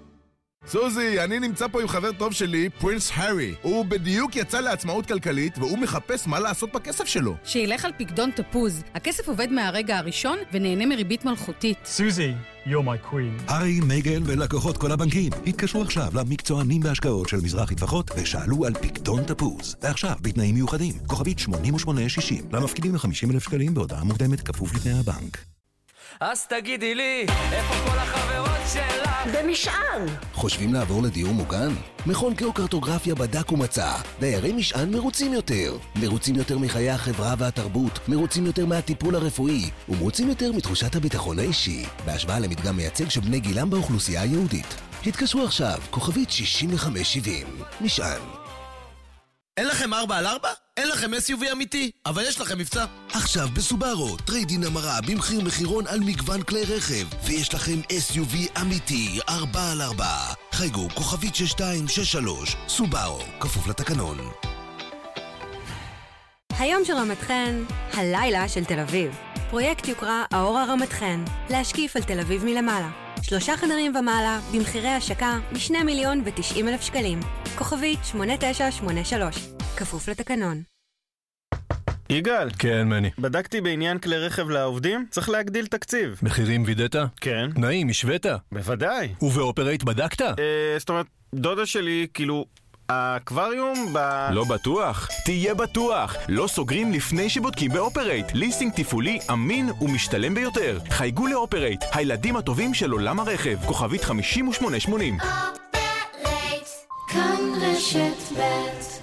סוזי, אני נמצא פה עם חבר טוב שלי, פרינס הארי. הוא בדיוק יצא לעצמאות כלכלית, והוא מחפש מה לעשות בכסף שלו. שילך על פקדון תפוז. הכסף עובד מהרגע הראשון ונהנה מריבית מלכותית. סוזי, you're my queen. הארי, מייגל ולקוחות כל הבנקים התקשרו עכשיו למקצוענים בהשקעות של מזרחי טפחות ושאלו על פקדון תפוז. ועכשיו, בתנאים מיוחדים, כוכבית 8860, למפקידים ל-50,000 שקלים בהודעה מוקדמת כפוף לתנאי הבנק. אז תגידי לי, איפה כל החברות שלך? במשען! חושבים לעבור לדיור מוגן? מכון גיאוקרטוגרפיה בדק ומצא. דיירי משען מרוצים יותר. מרוצים יותר מחיי החברה והתרבות, מרוצים יותר מהטיפול הרפואי, ומרוצים יותר מתחושת הביטחון האישי, בהשוואה למדגם מייצג של בני גילם באוכלוסייה היהודית. התקשרו עכשיו, כוכבית 6570. משען. אין לכם 4 על 4? אין לכם SUV אמיתי, אבל יש לכם מבצע. עכשיו בסובארו, טריידין המרה במחיר מחירון על מגוון כלי רכב, ויש לכם SUV אמיתי, 4 על 4. חייגו כוכבית 6263, סובארו, כפוף לתקנון. היום של רמת חן, הלילה של תל אביב. פרויקט יוקרה האור הרמת חן, להשקיף על תל אביב מלמעלה. שלושה חדרים ומעלה, במחירי השקה מ-2 מיליון ו-90 אלף שקלים. כוכבית 8983, כפוף לתקנון. יגאל. כן, מני. בדקתי בעניין כלי רכב לעובדים, צריך להגדיל תקציב. מחירים וידאת? כן. תנאים, השווית? בוודאי. ובאופרייט בדקת? אה, זאת אומרת, דודה שלי, כאילו, האקווריום ב... לא בטוח? תהיה בטוח! לא סוגרים לפני שבודקים באופרייט. ליסינג תפעולי אמין ומשתלם ביותר. חייגו לאופרייט, הילדים הטובים של עולם הרכב. כוכבית 5880. אופרייט, כאן רשת ב'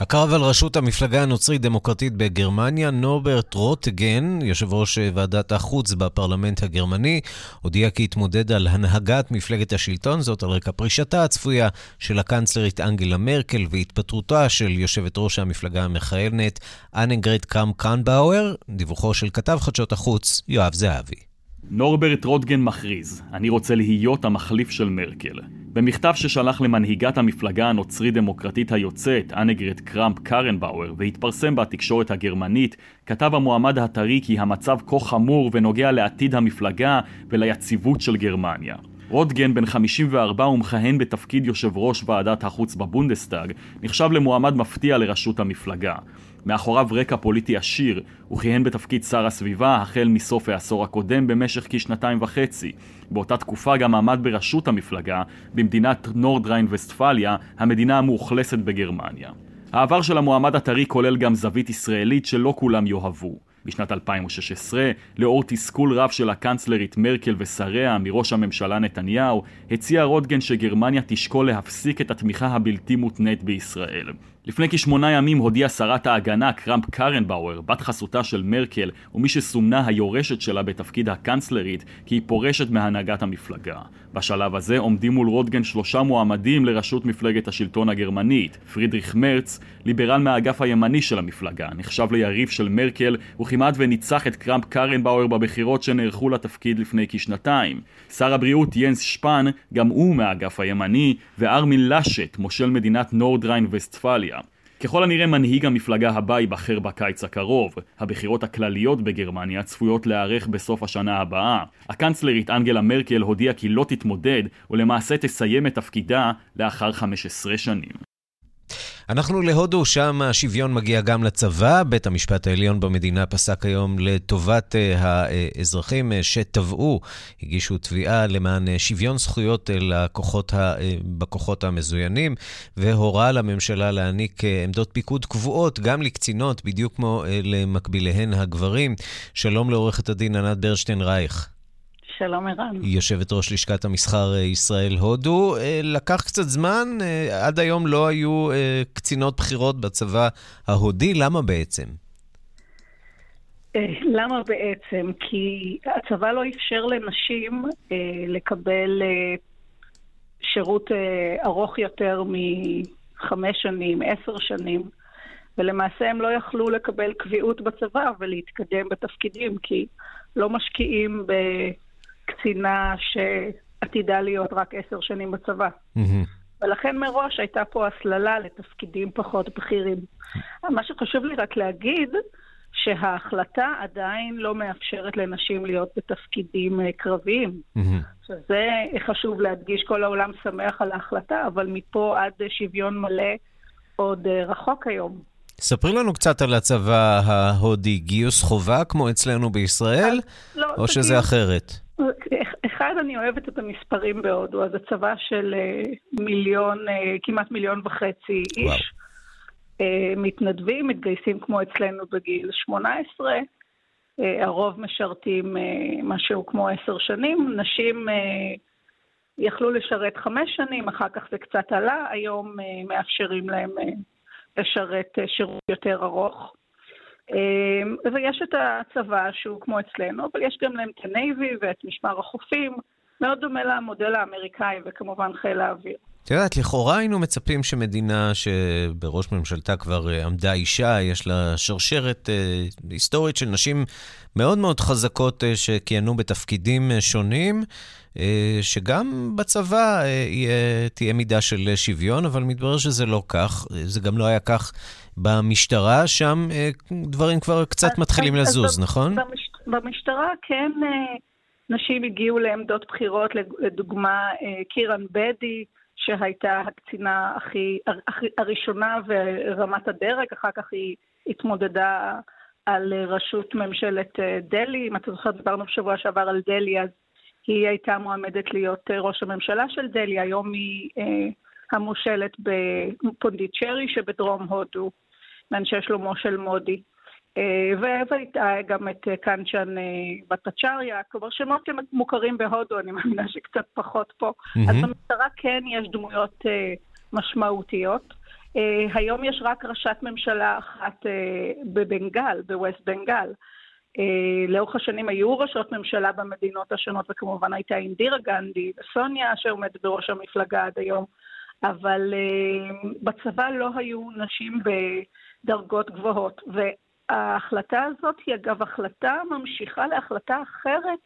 הקרב על ראשות המפלגה הנוצרית-דמוקרטית בגרמניה, נורברט רוטגן, יושב ראש ועדת החוץ בפרלמנט הגרמני, הודיע כי יתמודד על הנהגת מפלגת השלטון, זאת על רקע פרישתה הצפויה של הקנצלרית אנגלה מרקל והתפטרותה של יושבת ראש המפלגה המכהנת, אנגרד קרם קרנבאואר, דיווחו של כתב חדשות החוץ, יואב זהבי. נורברט רוטגן מכריז, אני רוצה להיות המחליף של מרקל. במכתב ששלח למנהיגת המפלגה הנוצרי-דמוקרטית היוצאת, אנגרד קראמפ קרנבאואר, והתפרסם בתקשורת הגרמנית, כתב המועמד הטרי כי המצב כה חמור ונוגע לעתיד המפלגה וליציבות של גרמניה. רוטגן, בן 54 ומכהן בתפקיד יושב ראש ועדת החוץ בבונדסטאג, נחשב למועמד מפתיע לראשות המפלגה. מאחוריו רקע פוליטי עשיר, הוא כיהן בתפקיד שר הסביבה החל מסוף העשור הקודם במשך כשנתיים וחצי. באותה תקופה גם עמד בראשות המפלגה במדינת נורדריין וסטפליה, המדינה המאוכלסת בגרמניה. העבר של המועמד הטרי כולל גם זווית ישראלית שלא כולם יאהבו. בשנת 2016, לאור תסכול רב של הקנצלרית מרקל ושריה מראש הממשלה נתניהו, הציע רוטגן שגרמניה תשקול להפסיק את התמיכה הבלתי מותנית בישראל. לפני כשמונה ימים הודיעה שרת ההגנה קראמפ קרנבאואר, בת חסותה של מרקל ומי שסומנה היורשת שלה בתפקיד הקנצלרית, כי היא פורשת מהנהגת המפלגה. בשלב הזה עומדים מול רוטגן שלושה מועמדים לראשות מפלגת השלטון הגרמנית. פרידריך מרץ, ליברל מהאגף הימני של המפלגה, נחשב ליריב של מרקל, וכמעט וניצח את קראמפ קרנבאואר בבחירות שנערכו לתפקיד לפני כשנתיים. שר הבריאות ינס שפן, גם הוא מהאגף הימני, וארמין לשט, מושל מדינת נורדריין וסטפליה. ככל הנראה מנהיג המפלגה הבא ייבחר בקיץ הקרוב. הבחירות הכלליות בגרמניה צפויות להיערך בסוף השנה הבאה. הקנצלרית אנגלה מרקל הודיעה כי לא תתמודד, ולמעשה תסיים את תפקידה לאחר 15 שנים. אנחנו להודו, שם השוויון מגיע גם לצבא. בית המשפט העליון במדינה פסק היום לטובת uh, האזרחים uh, שטבעו, הגישו תביעה למען uh, שוויון זכויות לכוחות ה, בכוחות המזוינים, והורה לממשלה להעניק עמדות פיקוד קבועות גם לקצינות, בדיוק כמו למקביליהן הגברים. שלום לעורכת הדין ענת ברשטיין רייך. שלום ערן. יושבת ראש לשכת המסחר אה, ישראל-הודו. אה, לקח קצת זמן, אה, עד היום לא היו קצינות בכירות בצבא ההודי, למה בעצם? למה בעצם? כי הצבא לא אפשר לנשים לקבל שירות ארוך יותר מחמש שנים, עשר שנים, ולמעשה הם לא יכלו לקבל קביעות בצבא ולהתקדם בתפקידים, כי לא משקיעים ב... קצינה שעתידה להיות רק עשר שנים בצבא. ולכן מראש הייתה פה הסללה לתפקידים פחות בכירים. מה שחשוב לי רק להגיד, שההחלטה עדיין לא מאפשרת לנשים להיות בתפקידים אה, קרביים. שזה חשוב להדגיש, כל העולם שמח על ההחלטה, אבל מפה עד שוויון מלא עוד אה, רחוק היום. ספרי לנו קצת על הצבא ההודי, גיוס חובה כמו אצלנו בישראל, לא, או שזה גיוס... אחרת? אחד, אני אוהבת את המספרים בהודו, אז הצבא של אה, מיליון, אה, כמעט מיליון וחצי איש. וואו. אה, מתנדבים, מתגייסים כמו אצלנו בגיל 18, הרוב משרתים משהו כמו עשר שנים, נשים יכלו לשרת חמש שנים, אחר כך זה קצת עלה, היום מאפשרים להם לשרת שירות יותר ארוך. אמ, ויש את הצבא שהוא כמו אצלנו, אבל יש גם להם את הנייבי ואת משמר החופים, מאוד דומה למודל האמריקאי וכמובן חיל האוויר. את יודעת, לכאורה היינו מצפים שמדינה שבראש ממשלתה כבר אה, עמדה אישה, יש לה שרשרת אה, היסטורית של נשים מאוד מאוד חזקות אה, שכיהנו בתפקידים שונים, שגם בצבא תהיה מידה של שוויון, אבל מתברר שזה לא כך. זה גם לא היה כך במשטרה, שם אה, דברים כבר קצת אז, מתחילים אז, לזוז, אז נכון? במש, במשטרה כן אה, נשים הגיעו לעמדות בחירות, לדוגמה אה, קירן בדי, שהייתה הקצינה הכי, הכי הראשונה ורמת הדרג, אחר כך היא התמודדה על ראשות ממשלת דלהי. אם אתה זוכר, דיברנו בשבוע שעבר על דלהי, אז היא הייתה מועמדת להיות ראש הממשלה של דלהי, היום היא המושלת בפונדיצ'רי שבדרום הודו, מאנשי שלמה של מודי. אה, והייתה גם את קנצ'ן בטצ'ריה, כלומר שמות שמוכרים בהודו, אני מאמינה שקצת פחות פה. Mm-hmm. אז במשטרה כן יש דמויות משמעותיות. היום יש רק ראשת ממשלה אחת בבנגל, בווסט בנגל. לאורך השנים היו ראשות ממשלה במדינות השונות, וכמובן הייתה אינדירה גנדי וסוניה שעומדת בראש המפלגה עד היום, אבל בצבא לא היו נשים בדרגות גבוהות. וההחלטה הזאת היא אגב החלטה ממשיכה להחלטה אחרת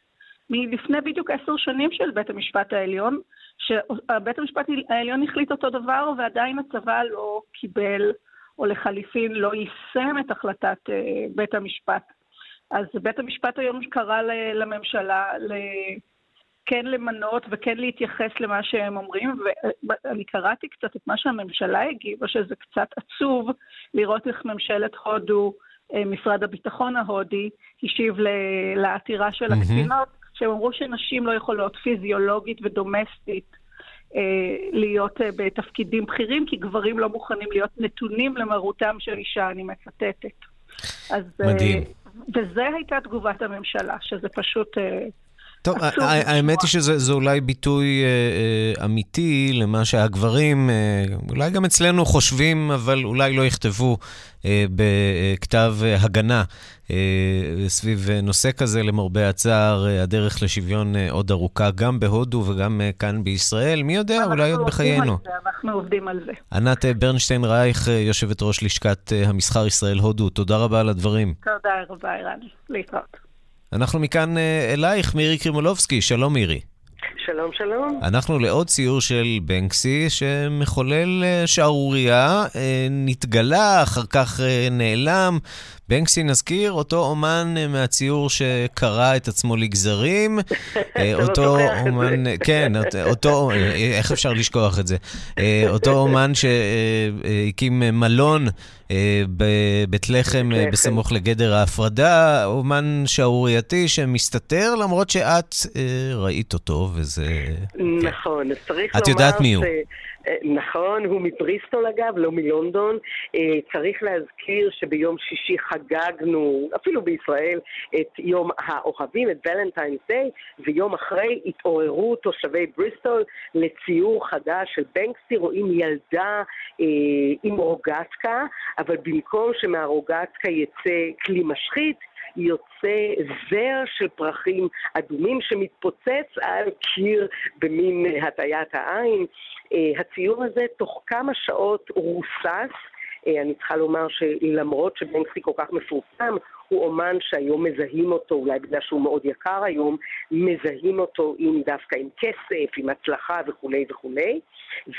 מלפני בדיוק עשר שנים של בית המשפט העליון, שבית המשפט העליון החליט אותו דבר ועדיין הצבא לא קיבל, או לחליפין לא יישם את החלטת uh, בית המשפט. אז בית המשפט היום קרא לממשלה כן למנות וכן להתייחס למה שהם אומרים, ואני קראתי קצת את מה שהממשלה הגיבה, שזה קצת עצוב לראות איך ממשלת הודו, אה, משרד הביטחון ההודי, השיב לעתירה של הקצינות, שהם אמרו שנשים לא יכולות פיזיולוגית ודומסטית אה, להיות אה, בתפקידים בכירים, כי גברים לא מוכנים להיות נתונים למרותם של אישה, אני מצטטת. אז, מדהים. וזה הייתה תגובת הממשלה, שזה פשוט... טוב, האמת היא שזה אולי ביטוי אה, אה, אמיתי למה שהגברים, אה, אולי גם אצלנו חושבים, אבל אולי לא יכתבו בכתב הגנה סביב נושא כזה, למרבה הצער, הדרך לשוויון עוד ארוכה, גם בהודו וגם כאן בישראל. מי יודע, אולי עוד בחיינו. אנחנו עובדים על זה. ענת ברנשטיין רייך, יושבת ראש לשכת המסחר ישראל-הודו, תודה רבה על הדברים. תודה רבה, ערן. להתראות. אנחנו מכאן אלייך, מירי קרימולובסקי. שלום, מירי. שלום, שלום. אנחנו לעוד ציור של בנקסי שמחולל שערורייה, נתגלה, אחר כך נעלם. בנקסי, נזכיר, אותו אומן מהציור שקרע את עצמו לגזרים. אותו אומן, כן, אותו, איך אפשר לשכוח את זה? אותו אומן שהקים מלון בבית לחם בסמוך לגדר ההפרדה, אומן שערורייתי שמסתתר, למרות שאת ראית אותו, וזה... נכון, צריך לומר... את יודעת מי הוא. נכון, הוא מבריסטול אגב, לא מלונדון. אה, צריך להזכיר שביום שישי חגגנו, אפילו בישראל, את יום האוהבים, את ולנטיינס דיי, ויום אחרי התעוררו תושבי בריסטול לציור חדש של בנקסי, רואים ילדה אה, עם רוגטקה, אבל במקום שמהרוגטקה יצא כלי משחית, יוצא זר של פרחים אדומים שמתפוצץ על קיר במין הטיית העין. אה, הציור הזה תוך כמה שעות רוסס. אה, אני צריכה לומר שלמרות שבנקסי כל כך מפורסם, הוא אומן שהיום מזהים אותו, אולי בגלל שהוא מאוד יקר היום, מזהים אותו עם דווקא עם כסף, עם הצלחה וכולי וכולי.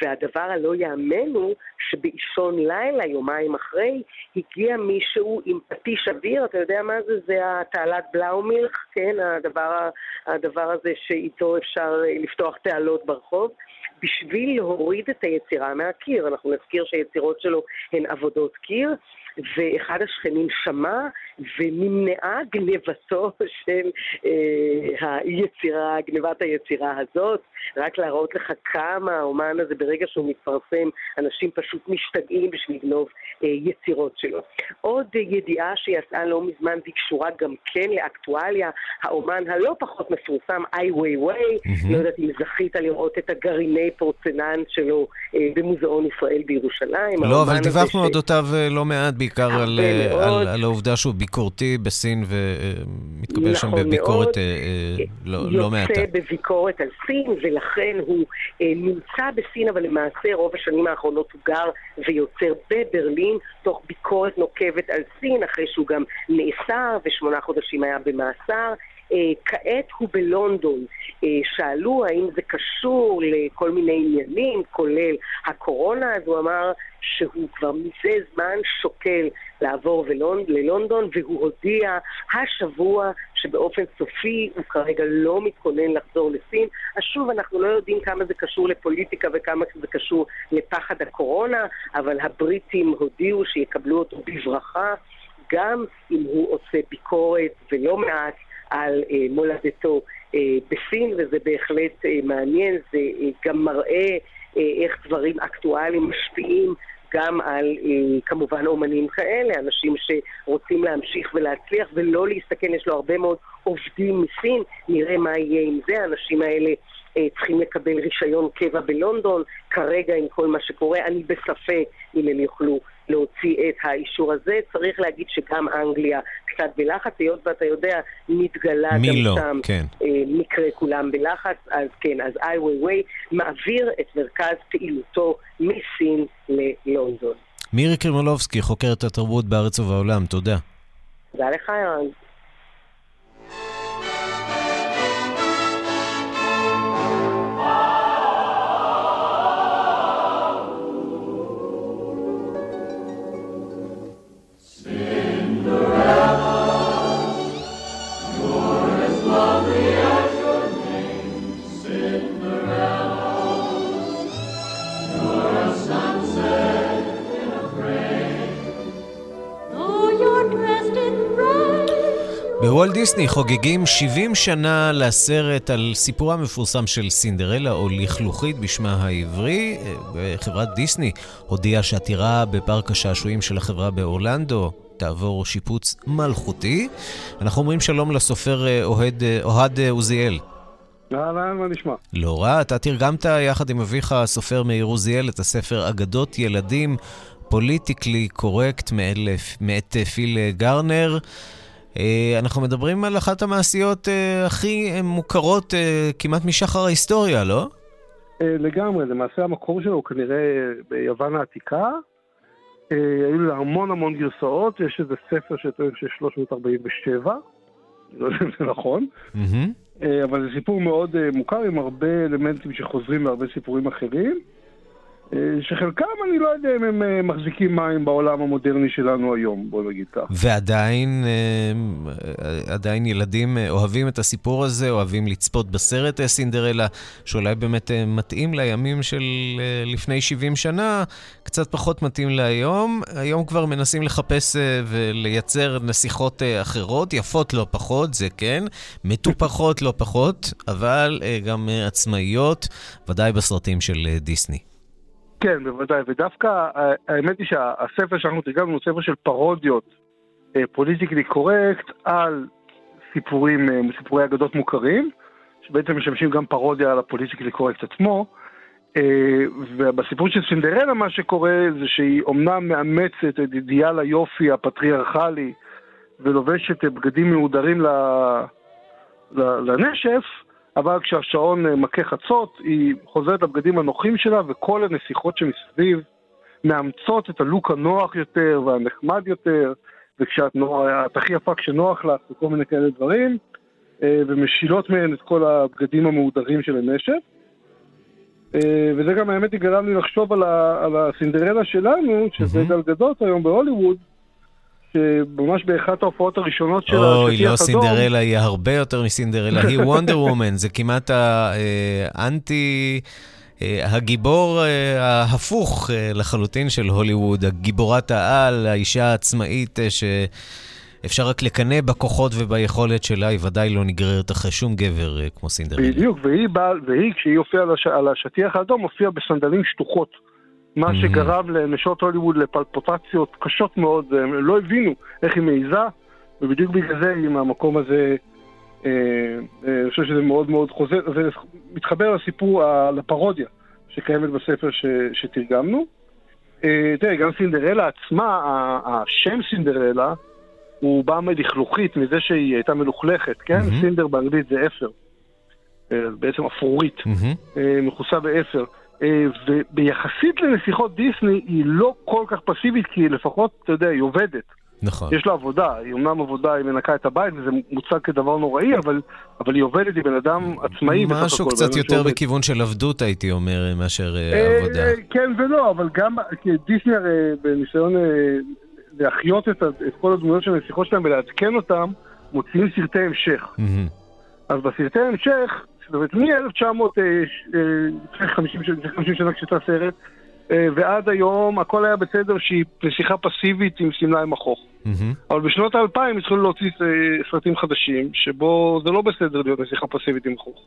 והדבר הלא יאמן הוא שבאישון לילה, יומיים אחרי, הגיע מישהו עם פטיש אוויר, אתה יודע מה זה? זה התעלת בלאומילך, כן? הדבר, הדבר הזה שאיתו אפשר לפתוח תעלות ברחוב. בשביל להוריד את היצירה מהקיר. אנחנו נזכיר שהיצירות שלו הן עבודות קיר, ואחד השכנים שמע ונמנעה גנבתו של אה, היצירה, גנבת היצירה הזאת. רק להראות לך כמה האומן הזה, ברגע שהוא מתפרסם, אנשים פשוט משתגעים בשביל לגנוב אה, יצירות שלו. עוד אה, ידיעה שיצאה לא מזמן והיא קשורה גם כן לאקטואליה, האומן הלא פחות מפורסם, איי ווי ווי, לא יודעת אם זכית לראות את הגרעיני פורצנן שלו אה, במוזיאון ישראל בירושלים. לא, אבל דיווחנו אודותיו ש... לא מעט, בעיקר על, על, על העובדה שהוא ביקורתי בסין ומתקבל נכון שם בביקורת מאוד, לא, לא מעטה. יוצא בביקורת על סין, ולכן הוא נמצא בסין, אבל למעשה רוב השנים האחרונות הוא גר ויוצר בברלין, תוך ביקורת נוקבת על סין, אחרי שהוא גם נאסר ושמונה חודשים היה במאסר. Uh, כעת הוא בלונדון. Uh, שאלו האם זה קשור לכל מיני עניינים, כולל הקורונה, אז הוא אמר שהוא כבר מזה זמן שוקל לעבור ולונד, ללונדון, והוא הודיע השבוע שבאופן סופי הוא כרגע לא מתכונן לחזור לסין. אז שוב, אנחנו לא יודעים כמה זה קשור לפוליטיקה וכמה זה קשור לפחד הקורונה, אבל הבריטים הודיעו שיקבלו אותו בברכה, גם אם הוא עושה ביקורת ולא מעט על אה, מולדתו אה, בסין, וזה בהחלט אה, מעניין, זה גם מראה איך דברים אקטואליים משפיעים גם על כמובן אומנים כאלה, אנשים שרוצים להמשיך ולהצליח ולא להסתכן, יש לו הרבה מאוד עובדים מסין, נראה מה יהיה עם זה, האנשים האלה צריכים לקבל רישיון קבע בלונדון, כרגע עם כל מה שקורה, אני בספק אם הם יוכלו להוציא את האישור הזה. צריך להגיד שגם אנגליה קצת בלחץ, היות ואתה יודע, מתגלה גם לא? שם כן. אה, מקרה כולם בלחץ, אז כן, אז איי ווי ווי מעביר את מרכז פעילותו מסין ללונדון. מירי קרימולובסקי, חוקרת התרבות בארץ ובעולם, תודה. תודה לך, ערן. בוולט דיסני חוגגים 70 שנה לסרט על סיפורה המפורסם של סינדרלה, או לכלוכית בשמה העברי. חברת דיסני הודיעה שהטירה בפארק השעשועים של החברה באורלנדו תעבור שיפוץ מלכותי. אנחנו אומרים שלום לסופר אה, אוהד, אה, אוהד אה, עוזיאל. אהלן, מה נשמע? לא רע, אתה תרגמת יחד עם אביך, הסופר מאיר עוזיאל, את הספר אגדות ילדים, פוליטיקלי קורקט מאת פיל גרנר. אנחנו מדברים על אחת המעשיות הכי מוכרות כמעט משחר ההיסטוריה, לא? לגמרי, למעשה המקור שלו הוא כנראה ביוון העתיקה. היו לו המון המון גרסאות, יש איזה ספר שטוען שיש 347, לא יודע אם זה נכון, אבל זה סיפור מאוד מוכר עם הרבה אלמנטים שחוזרים להרבה סיפורים אחרים. שחלקם אני לא יודע אם הם מחזיקים מים בעולם המודרני שלנו היום, בוא נגיד כך. ועדיין עדיין ילדים אוהבים את הסיפור הזה, אוהבים לצפות בסרט סינדרלה, שאולי באמת מתאים לימים של לפני 70 שנה, קצת פחות מתאים להיום. היום כבר מנסים לחפש ולייצר נסיכות אחרות, יפות לא פחות, זה כן, מטופחות לא פחות, אבל גם עצמאיות, ודאי בסרטים של דיסני. כן, בוודאי, ודווקא האמת היא שהספר שאנחנו תרגמנו הוא ספר של פרודיות פוליטיקלי קורקט על סיפורים, סיפורי אגדות מוכרים, שבעצם משמשים גם פרודיה על הפוליטיקלי קורקט עצמו. ובסיפור של סינדרלה מה שקורה זה שהיא אומנם מאמצת את אידיאל היופי הפטריארכלי ולובשת בגדים מהודרים לנשף, אבל כשהשעון מכה חצות, היא חוזרת לבגדים הנוחים שלה, וכל הנסיכות שמסביב מאמצות את הלוק הנוח יותר והנחמד יותר, וכשאת נוח, הכי יפה כשנוח לך וכל מיני כאלה דברים, ומשילות מהן את כל הבגדים המהודרים של הנשף. וזה גם האמת היא גרם לי לחשוב על, ה, על הסינדרלה שלנו, שזה גלגדות היום בהוליווד, שממש באחת ההופעות הראשונות של השטיח אדום... אוי, לא סינדרלה, היא הרבה יותר מסינדרלה, היא וונדר וומן, זה כמעט האנטי... הגיבור ההפוך לחלוטין של הוליווד, הגיבורת העל, האישה העצמאית שאפשר רק לקנא בכוחות וביכולת שלה, היא ודאי לא נגררת אחרי שום גבר כמו סינדרלה. בדיוק, והיא, בא, והיא כשהיא הופיעה על השטיח האדום, הופיעה בסנדלים שטוחות. מה שגרם לנשות הוליווד לפלפוטציות קשות מאוד, והם לא הבינו איך היא מעיזה, ובדיוק בגלל זה היא מהמקום הזה, אני חושב שזה מאוד מאוד חוזר, זה מתחבר לסיפור, לפרודיה שקיימת בספר ש, שתרגמנו. תראה, גם סינדרלה עצמה, השם סינדרלה, הוא בא מלכלוכית, מזה שהיא הייתה מלוכלכת, כן? Mm-hmm. סינדר באנגלית זה אפר, בעצם אפרורית, mm-hmm. מכוסה באפר. וביחסית לנסיכות דיסני היא לא כל כך פסיבית, כי לפחות, אתה יודע, היא עובדת. נכון. יש לה עבודה, היא אומנם עבודה, היא מנקה את הבית, וזה מוצג כדבר נוראי, אבל, אבל היא עובדת, היא בן אדם עצמאי. משהו קצת יותר שעובד. בכיוון של עבדות, הייתי אומר, מאשר אה, עבודה. כן ולא, אבל גם, דיסני הרי בניסיון אה, להחיות את, את כל הדמויות של הנסיכות שלהם ולעדכן אותם, מוציאים סרטי המשך. Mm-hmm. אז בסרטי המשך, זאת אומרת, מ-1950 שנה כשיצא סרט, ועד היום הכל היה בסדר שהיא נסיכה פסיבית עם שמלה עם מכוך. אבל בשנות האלפיים התחילו להוציא סרטים חדשים, שבו זה לא בסדר להיות נסיכה פסיבית עם מכוך.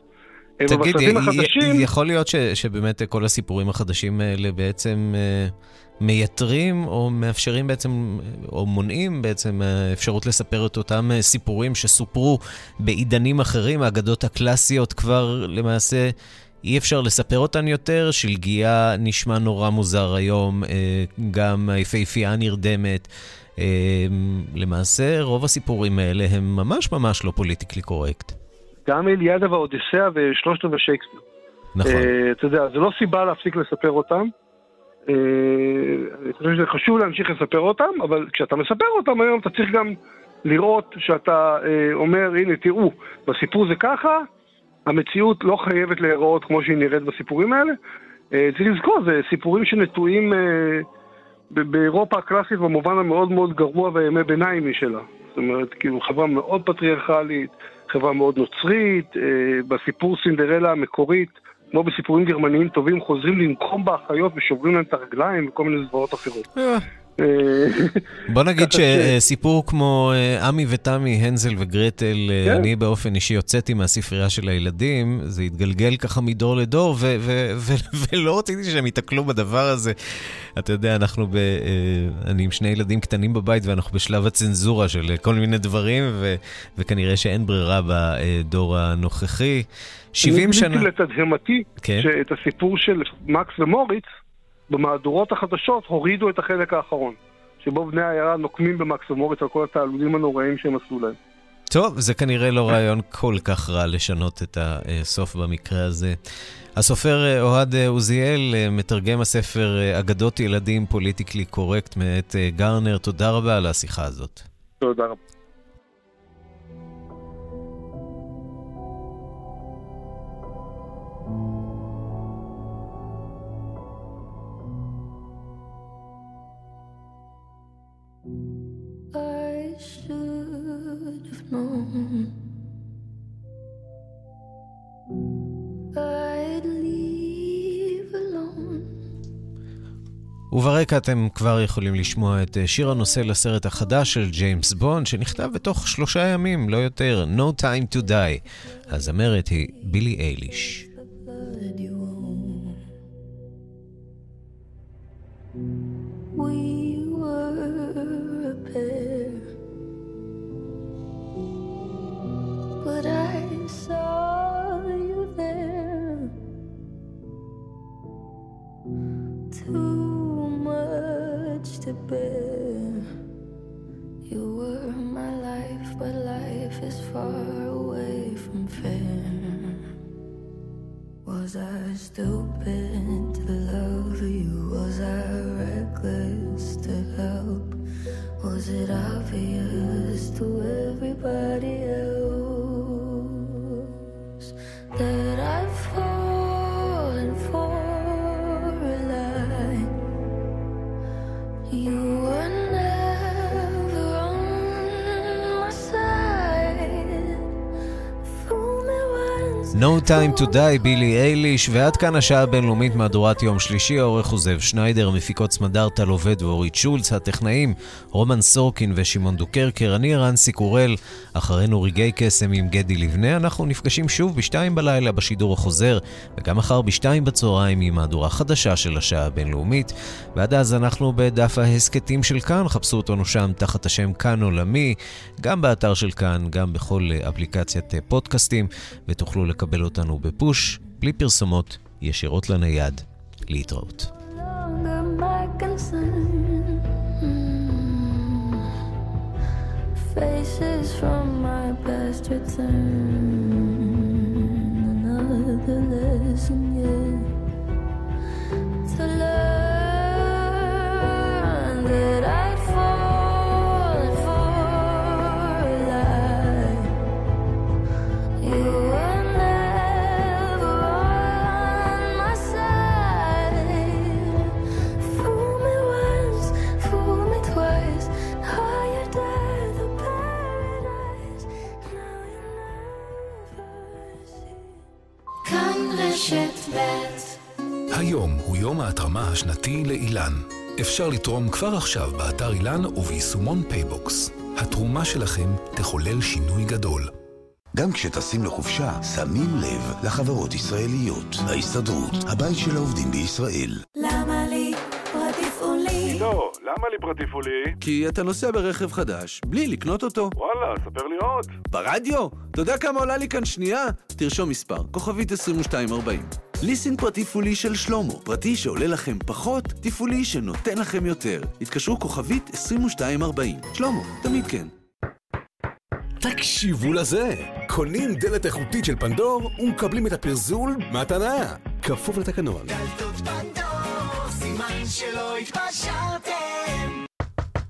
תגיד, החדשים... יכול להיות ש, שבאמת כל הסיפורים החדשים האלה בעצם אה, מייתרים או מאפשרים בעצם, או מונעים בעצם אפשרות לספר את אותם אה, סיפורים שסופרו בעידנים אחרים, האגדות הקלאסיות כבר למעשה אי אפשר לספר אותן יותר, שלגיה נשמע נורא מוזר היום, אה, גם היפהפייה נרדמת. אה, למעשה, רוב הסיפורים האלה הם ממש ממש לא פוליטיקלי קורקט. גם אליאדה והאודיסאה ושלושת רבעי שייקספיר. נכון. אה, אתה יודע, זו לא סיבה להפסיק לספר אותם. אה, אני חושב שזה חשוב להמשיך לספר אותם, אבל כשאתה מספר אותם היום אתה צריך גם לראות שאתה אה, אומר, הנה תראו, בסיפור זה ככה, המציאות לא חייבת להיראות כמו שהיא נראית בסיפורים האלה. אה, צריך לזכור, זה סיפורים שנטועים באירופה הקלאסית במובן המאוד מאוד גרוע והימי ביניים משלה. זאת אומרת, כאילו חברה מאוד פטריארכלית, חברה מאוד נוצרית, בסיפור סינדרלה המקורית, כמו בסיפורים גרמניים טובים, חוזרים לנקום באחיות ושוברים להם את הרגליים וכל מיני זוועות אחרות. בוא נגיד שסיפור כמו אה, עמי ותמי, הנזל וגרטל, אה, כן. אני באופן אישי הוצאתי מהספרייה של הילדים, זה התגלגל ככה מדור לדור, ולא רציתי שהם ייתקלו בדבר הזה. אתה יודע, אנחנו ב... אה, אני עם שני ילדים קטנים בבית, ואנחנו בשלב הצנזורה של כל מיני דברים, וכנראה שאין ברירה בדור הנוכחי. 70 שנה... אני גיליתי לתדהמתי, כן? שאת הסיפור של מקס ומוריץ, במהדורות החדשות הורידו את החלק האחרון, שבו בני העיירה נוקמים במקס ומוריץ על כל התעלולים הנוראים שהם עשו להם. טוב, זה כנראה לא רעיון כל כך רע לשנות את הסוף במקרה הזה. הסופר אה, אוהד אה, עוזיאל, אה, מתרגם הספר אגדות ילדים פוליטיקלי קורקט מאת גרנר, תודה רבה על השיחה הזאת. תודה רבה. וברקע אתם כבר יכולים לשמוע את אה, שיר הנושא לסרט החדש של ג'יימס בונד, שנכתב בתוך שלושה ימים, לא יותר, No Time to Die. הזמרת היא בילי אייליש. But No Time to Die, בילי אייליש, ועד כאן השעה הבינלאומית מהדורת יום שלישי, העורך הוא זאב שניידר, מפיקות סמדר טל עובד ואורית שולץ, הטכנאים רומן סורקין ושמעון דוקרקר, אני רנסי קורל, אחרינו רגעי קסם עם גדי לבנה, אנחנו נפגשים שוב בשתיים בלילה בשידור החוזר, וגם מחר בשתיים בצהריים עם מהדורה חדשה של השעה הבינלאומית, ועד אז אנחנו בדף ההסכתים של כאן, חפשו אותנו שם תחת השם כאן עולמי, גם באתר של כאן, גם בכל אפליקציית פודקאסטים, ותוכלו לקבל אותנו בפוש, בלי פרסומות, ישירות לנייד. להתראות. Faces from my past return אפשר לתרום כבר עכשיו באתר אילן וביישומון פייבוקס. התרומה שלכם תחולל שינוי גדול. גם כשטסים לחופשה, שמים לב לחברות ישראליות. ההסתדרות, הבית של העובדים בישראל. למה לי פרטיפולי? לא, למה לי פרטיפולי? כי אתה נוסע ברכב חדש, בלי לקנות אותו. וואלה, ספר לי עוד. ברדיו? אתה יודע כמה עולה לי כאן שנייה? תרשום מספר, כוכבית 2240. ליסינג פרטיפולי של שלמה, פרטי שעולה לכם פחות, תפעולי שנותן לכם יותר. התקשרו כוכבית 2240. שלמה, תמיד כן. תקשיבו לזה, קונים דלת איכותית של פנדור ומקבלים את הפרזול מתנה. כפוף לתקנון. סימן שלא התפשרתם.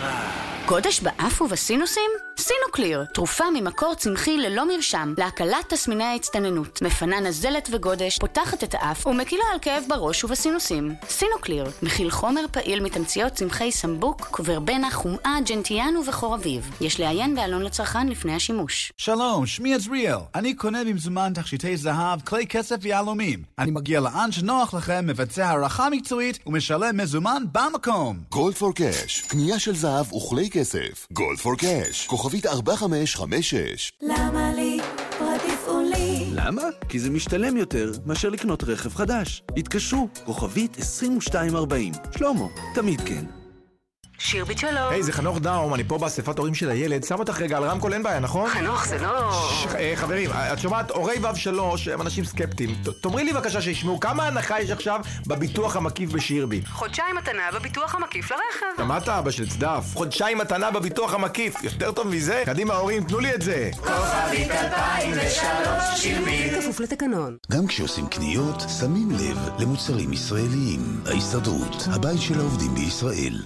Ah. גודש באף ובסינוסים? סינוקליר, תרופה ממקור צמחי ללא מרשם, להקלת תסמיני ההצטננות. מפנה נזלת וגודש, פותחת את האף ומקילה על כאב בראש ובסינוסים. סינוקליר, מכיל חומר פעיל מתמציות צמחי סמבוק, קוורבנה, חומעה, ג'נטיאנה וחרביב. יש לעיין בעלון לצרכן לפני השימוש. שלום, שמי עזריאל. אני קונה במזומן תכשיטי זהב, כלי כסף ויהלומים. אני מגיע לאן שנוח לכם, מבצע הערכה מקצועית ומשלם מזומן במקום. Gold for Cash, קנייה של זהב וכלי כסף. Gold for Cash, כוכבית 4556. למה לי? למה? כי זה משתלם יותר מאשר לקנות רכב חדש. התקשרו, כוכבית 2240. שלמה, תמיד כן. שירביט שלום. היי, זה חנוך דאום, אני פה באספת הורים של הילד. שם אותך רגע על רמקול, אין בעיה, נכון? חנוך, זה לא... ש- אה, חברים, את שומעת, הורי ו' שלוש הם אנשים סקפטיים. ת- תאמרי לי בבקשה שישמעו, כמה הנחה יש עכשיו בביטוח המקיף בשירביט? חודשיים מתנה בביטוח המקיף לרכב. שמעת אבא של צדף? חודשיים מתנה בביטוח המקיף. יותר טוב מזה? קדימה הורים, תנו לי את זה. כוכבית 2003 שירביט. כפוף לתקנון. גם כשעושים קניות, שמים לב למוצרים ישראליים. ההסתדרות, הבית של העובדים בישראל.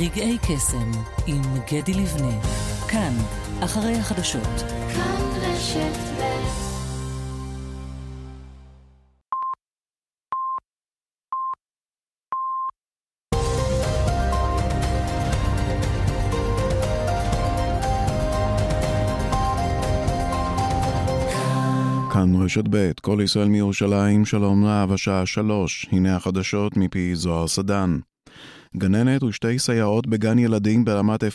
רגעי קסם עם גדי לבנה. כאן, אחרי החדשות. כאן רשת ב' כאן רשת ב', כל ישראל מירושלים, שלום רב, השעה שלוש, הנה החדשות מפי זוהר סדן. גננת ושתי סייעות בגן ילדים ברמת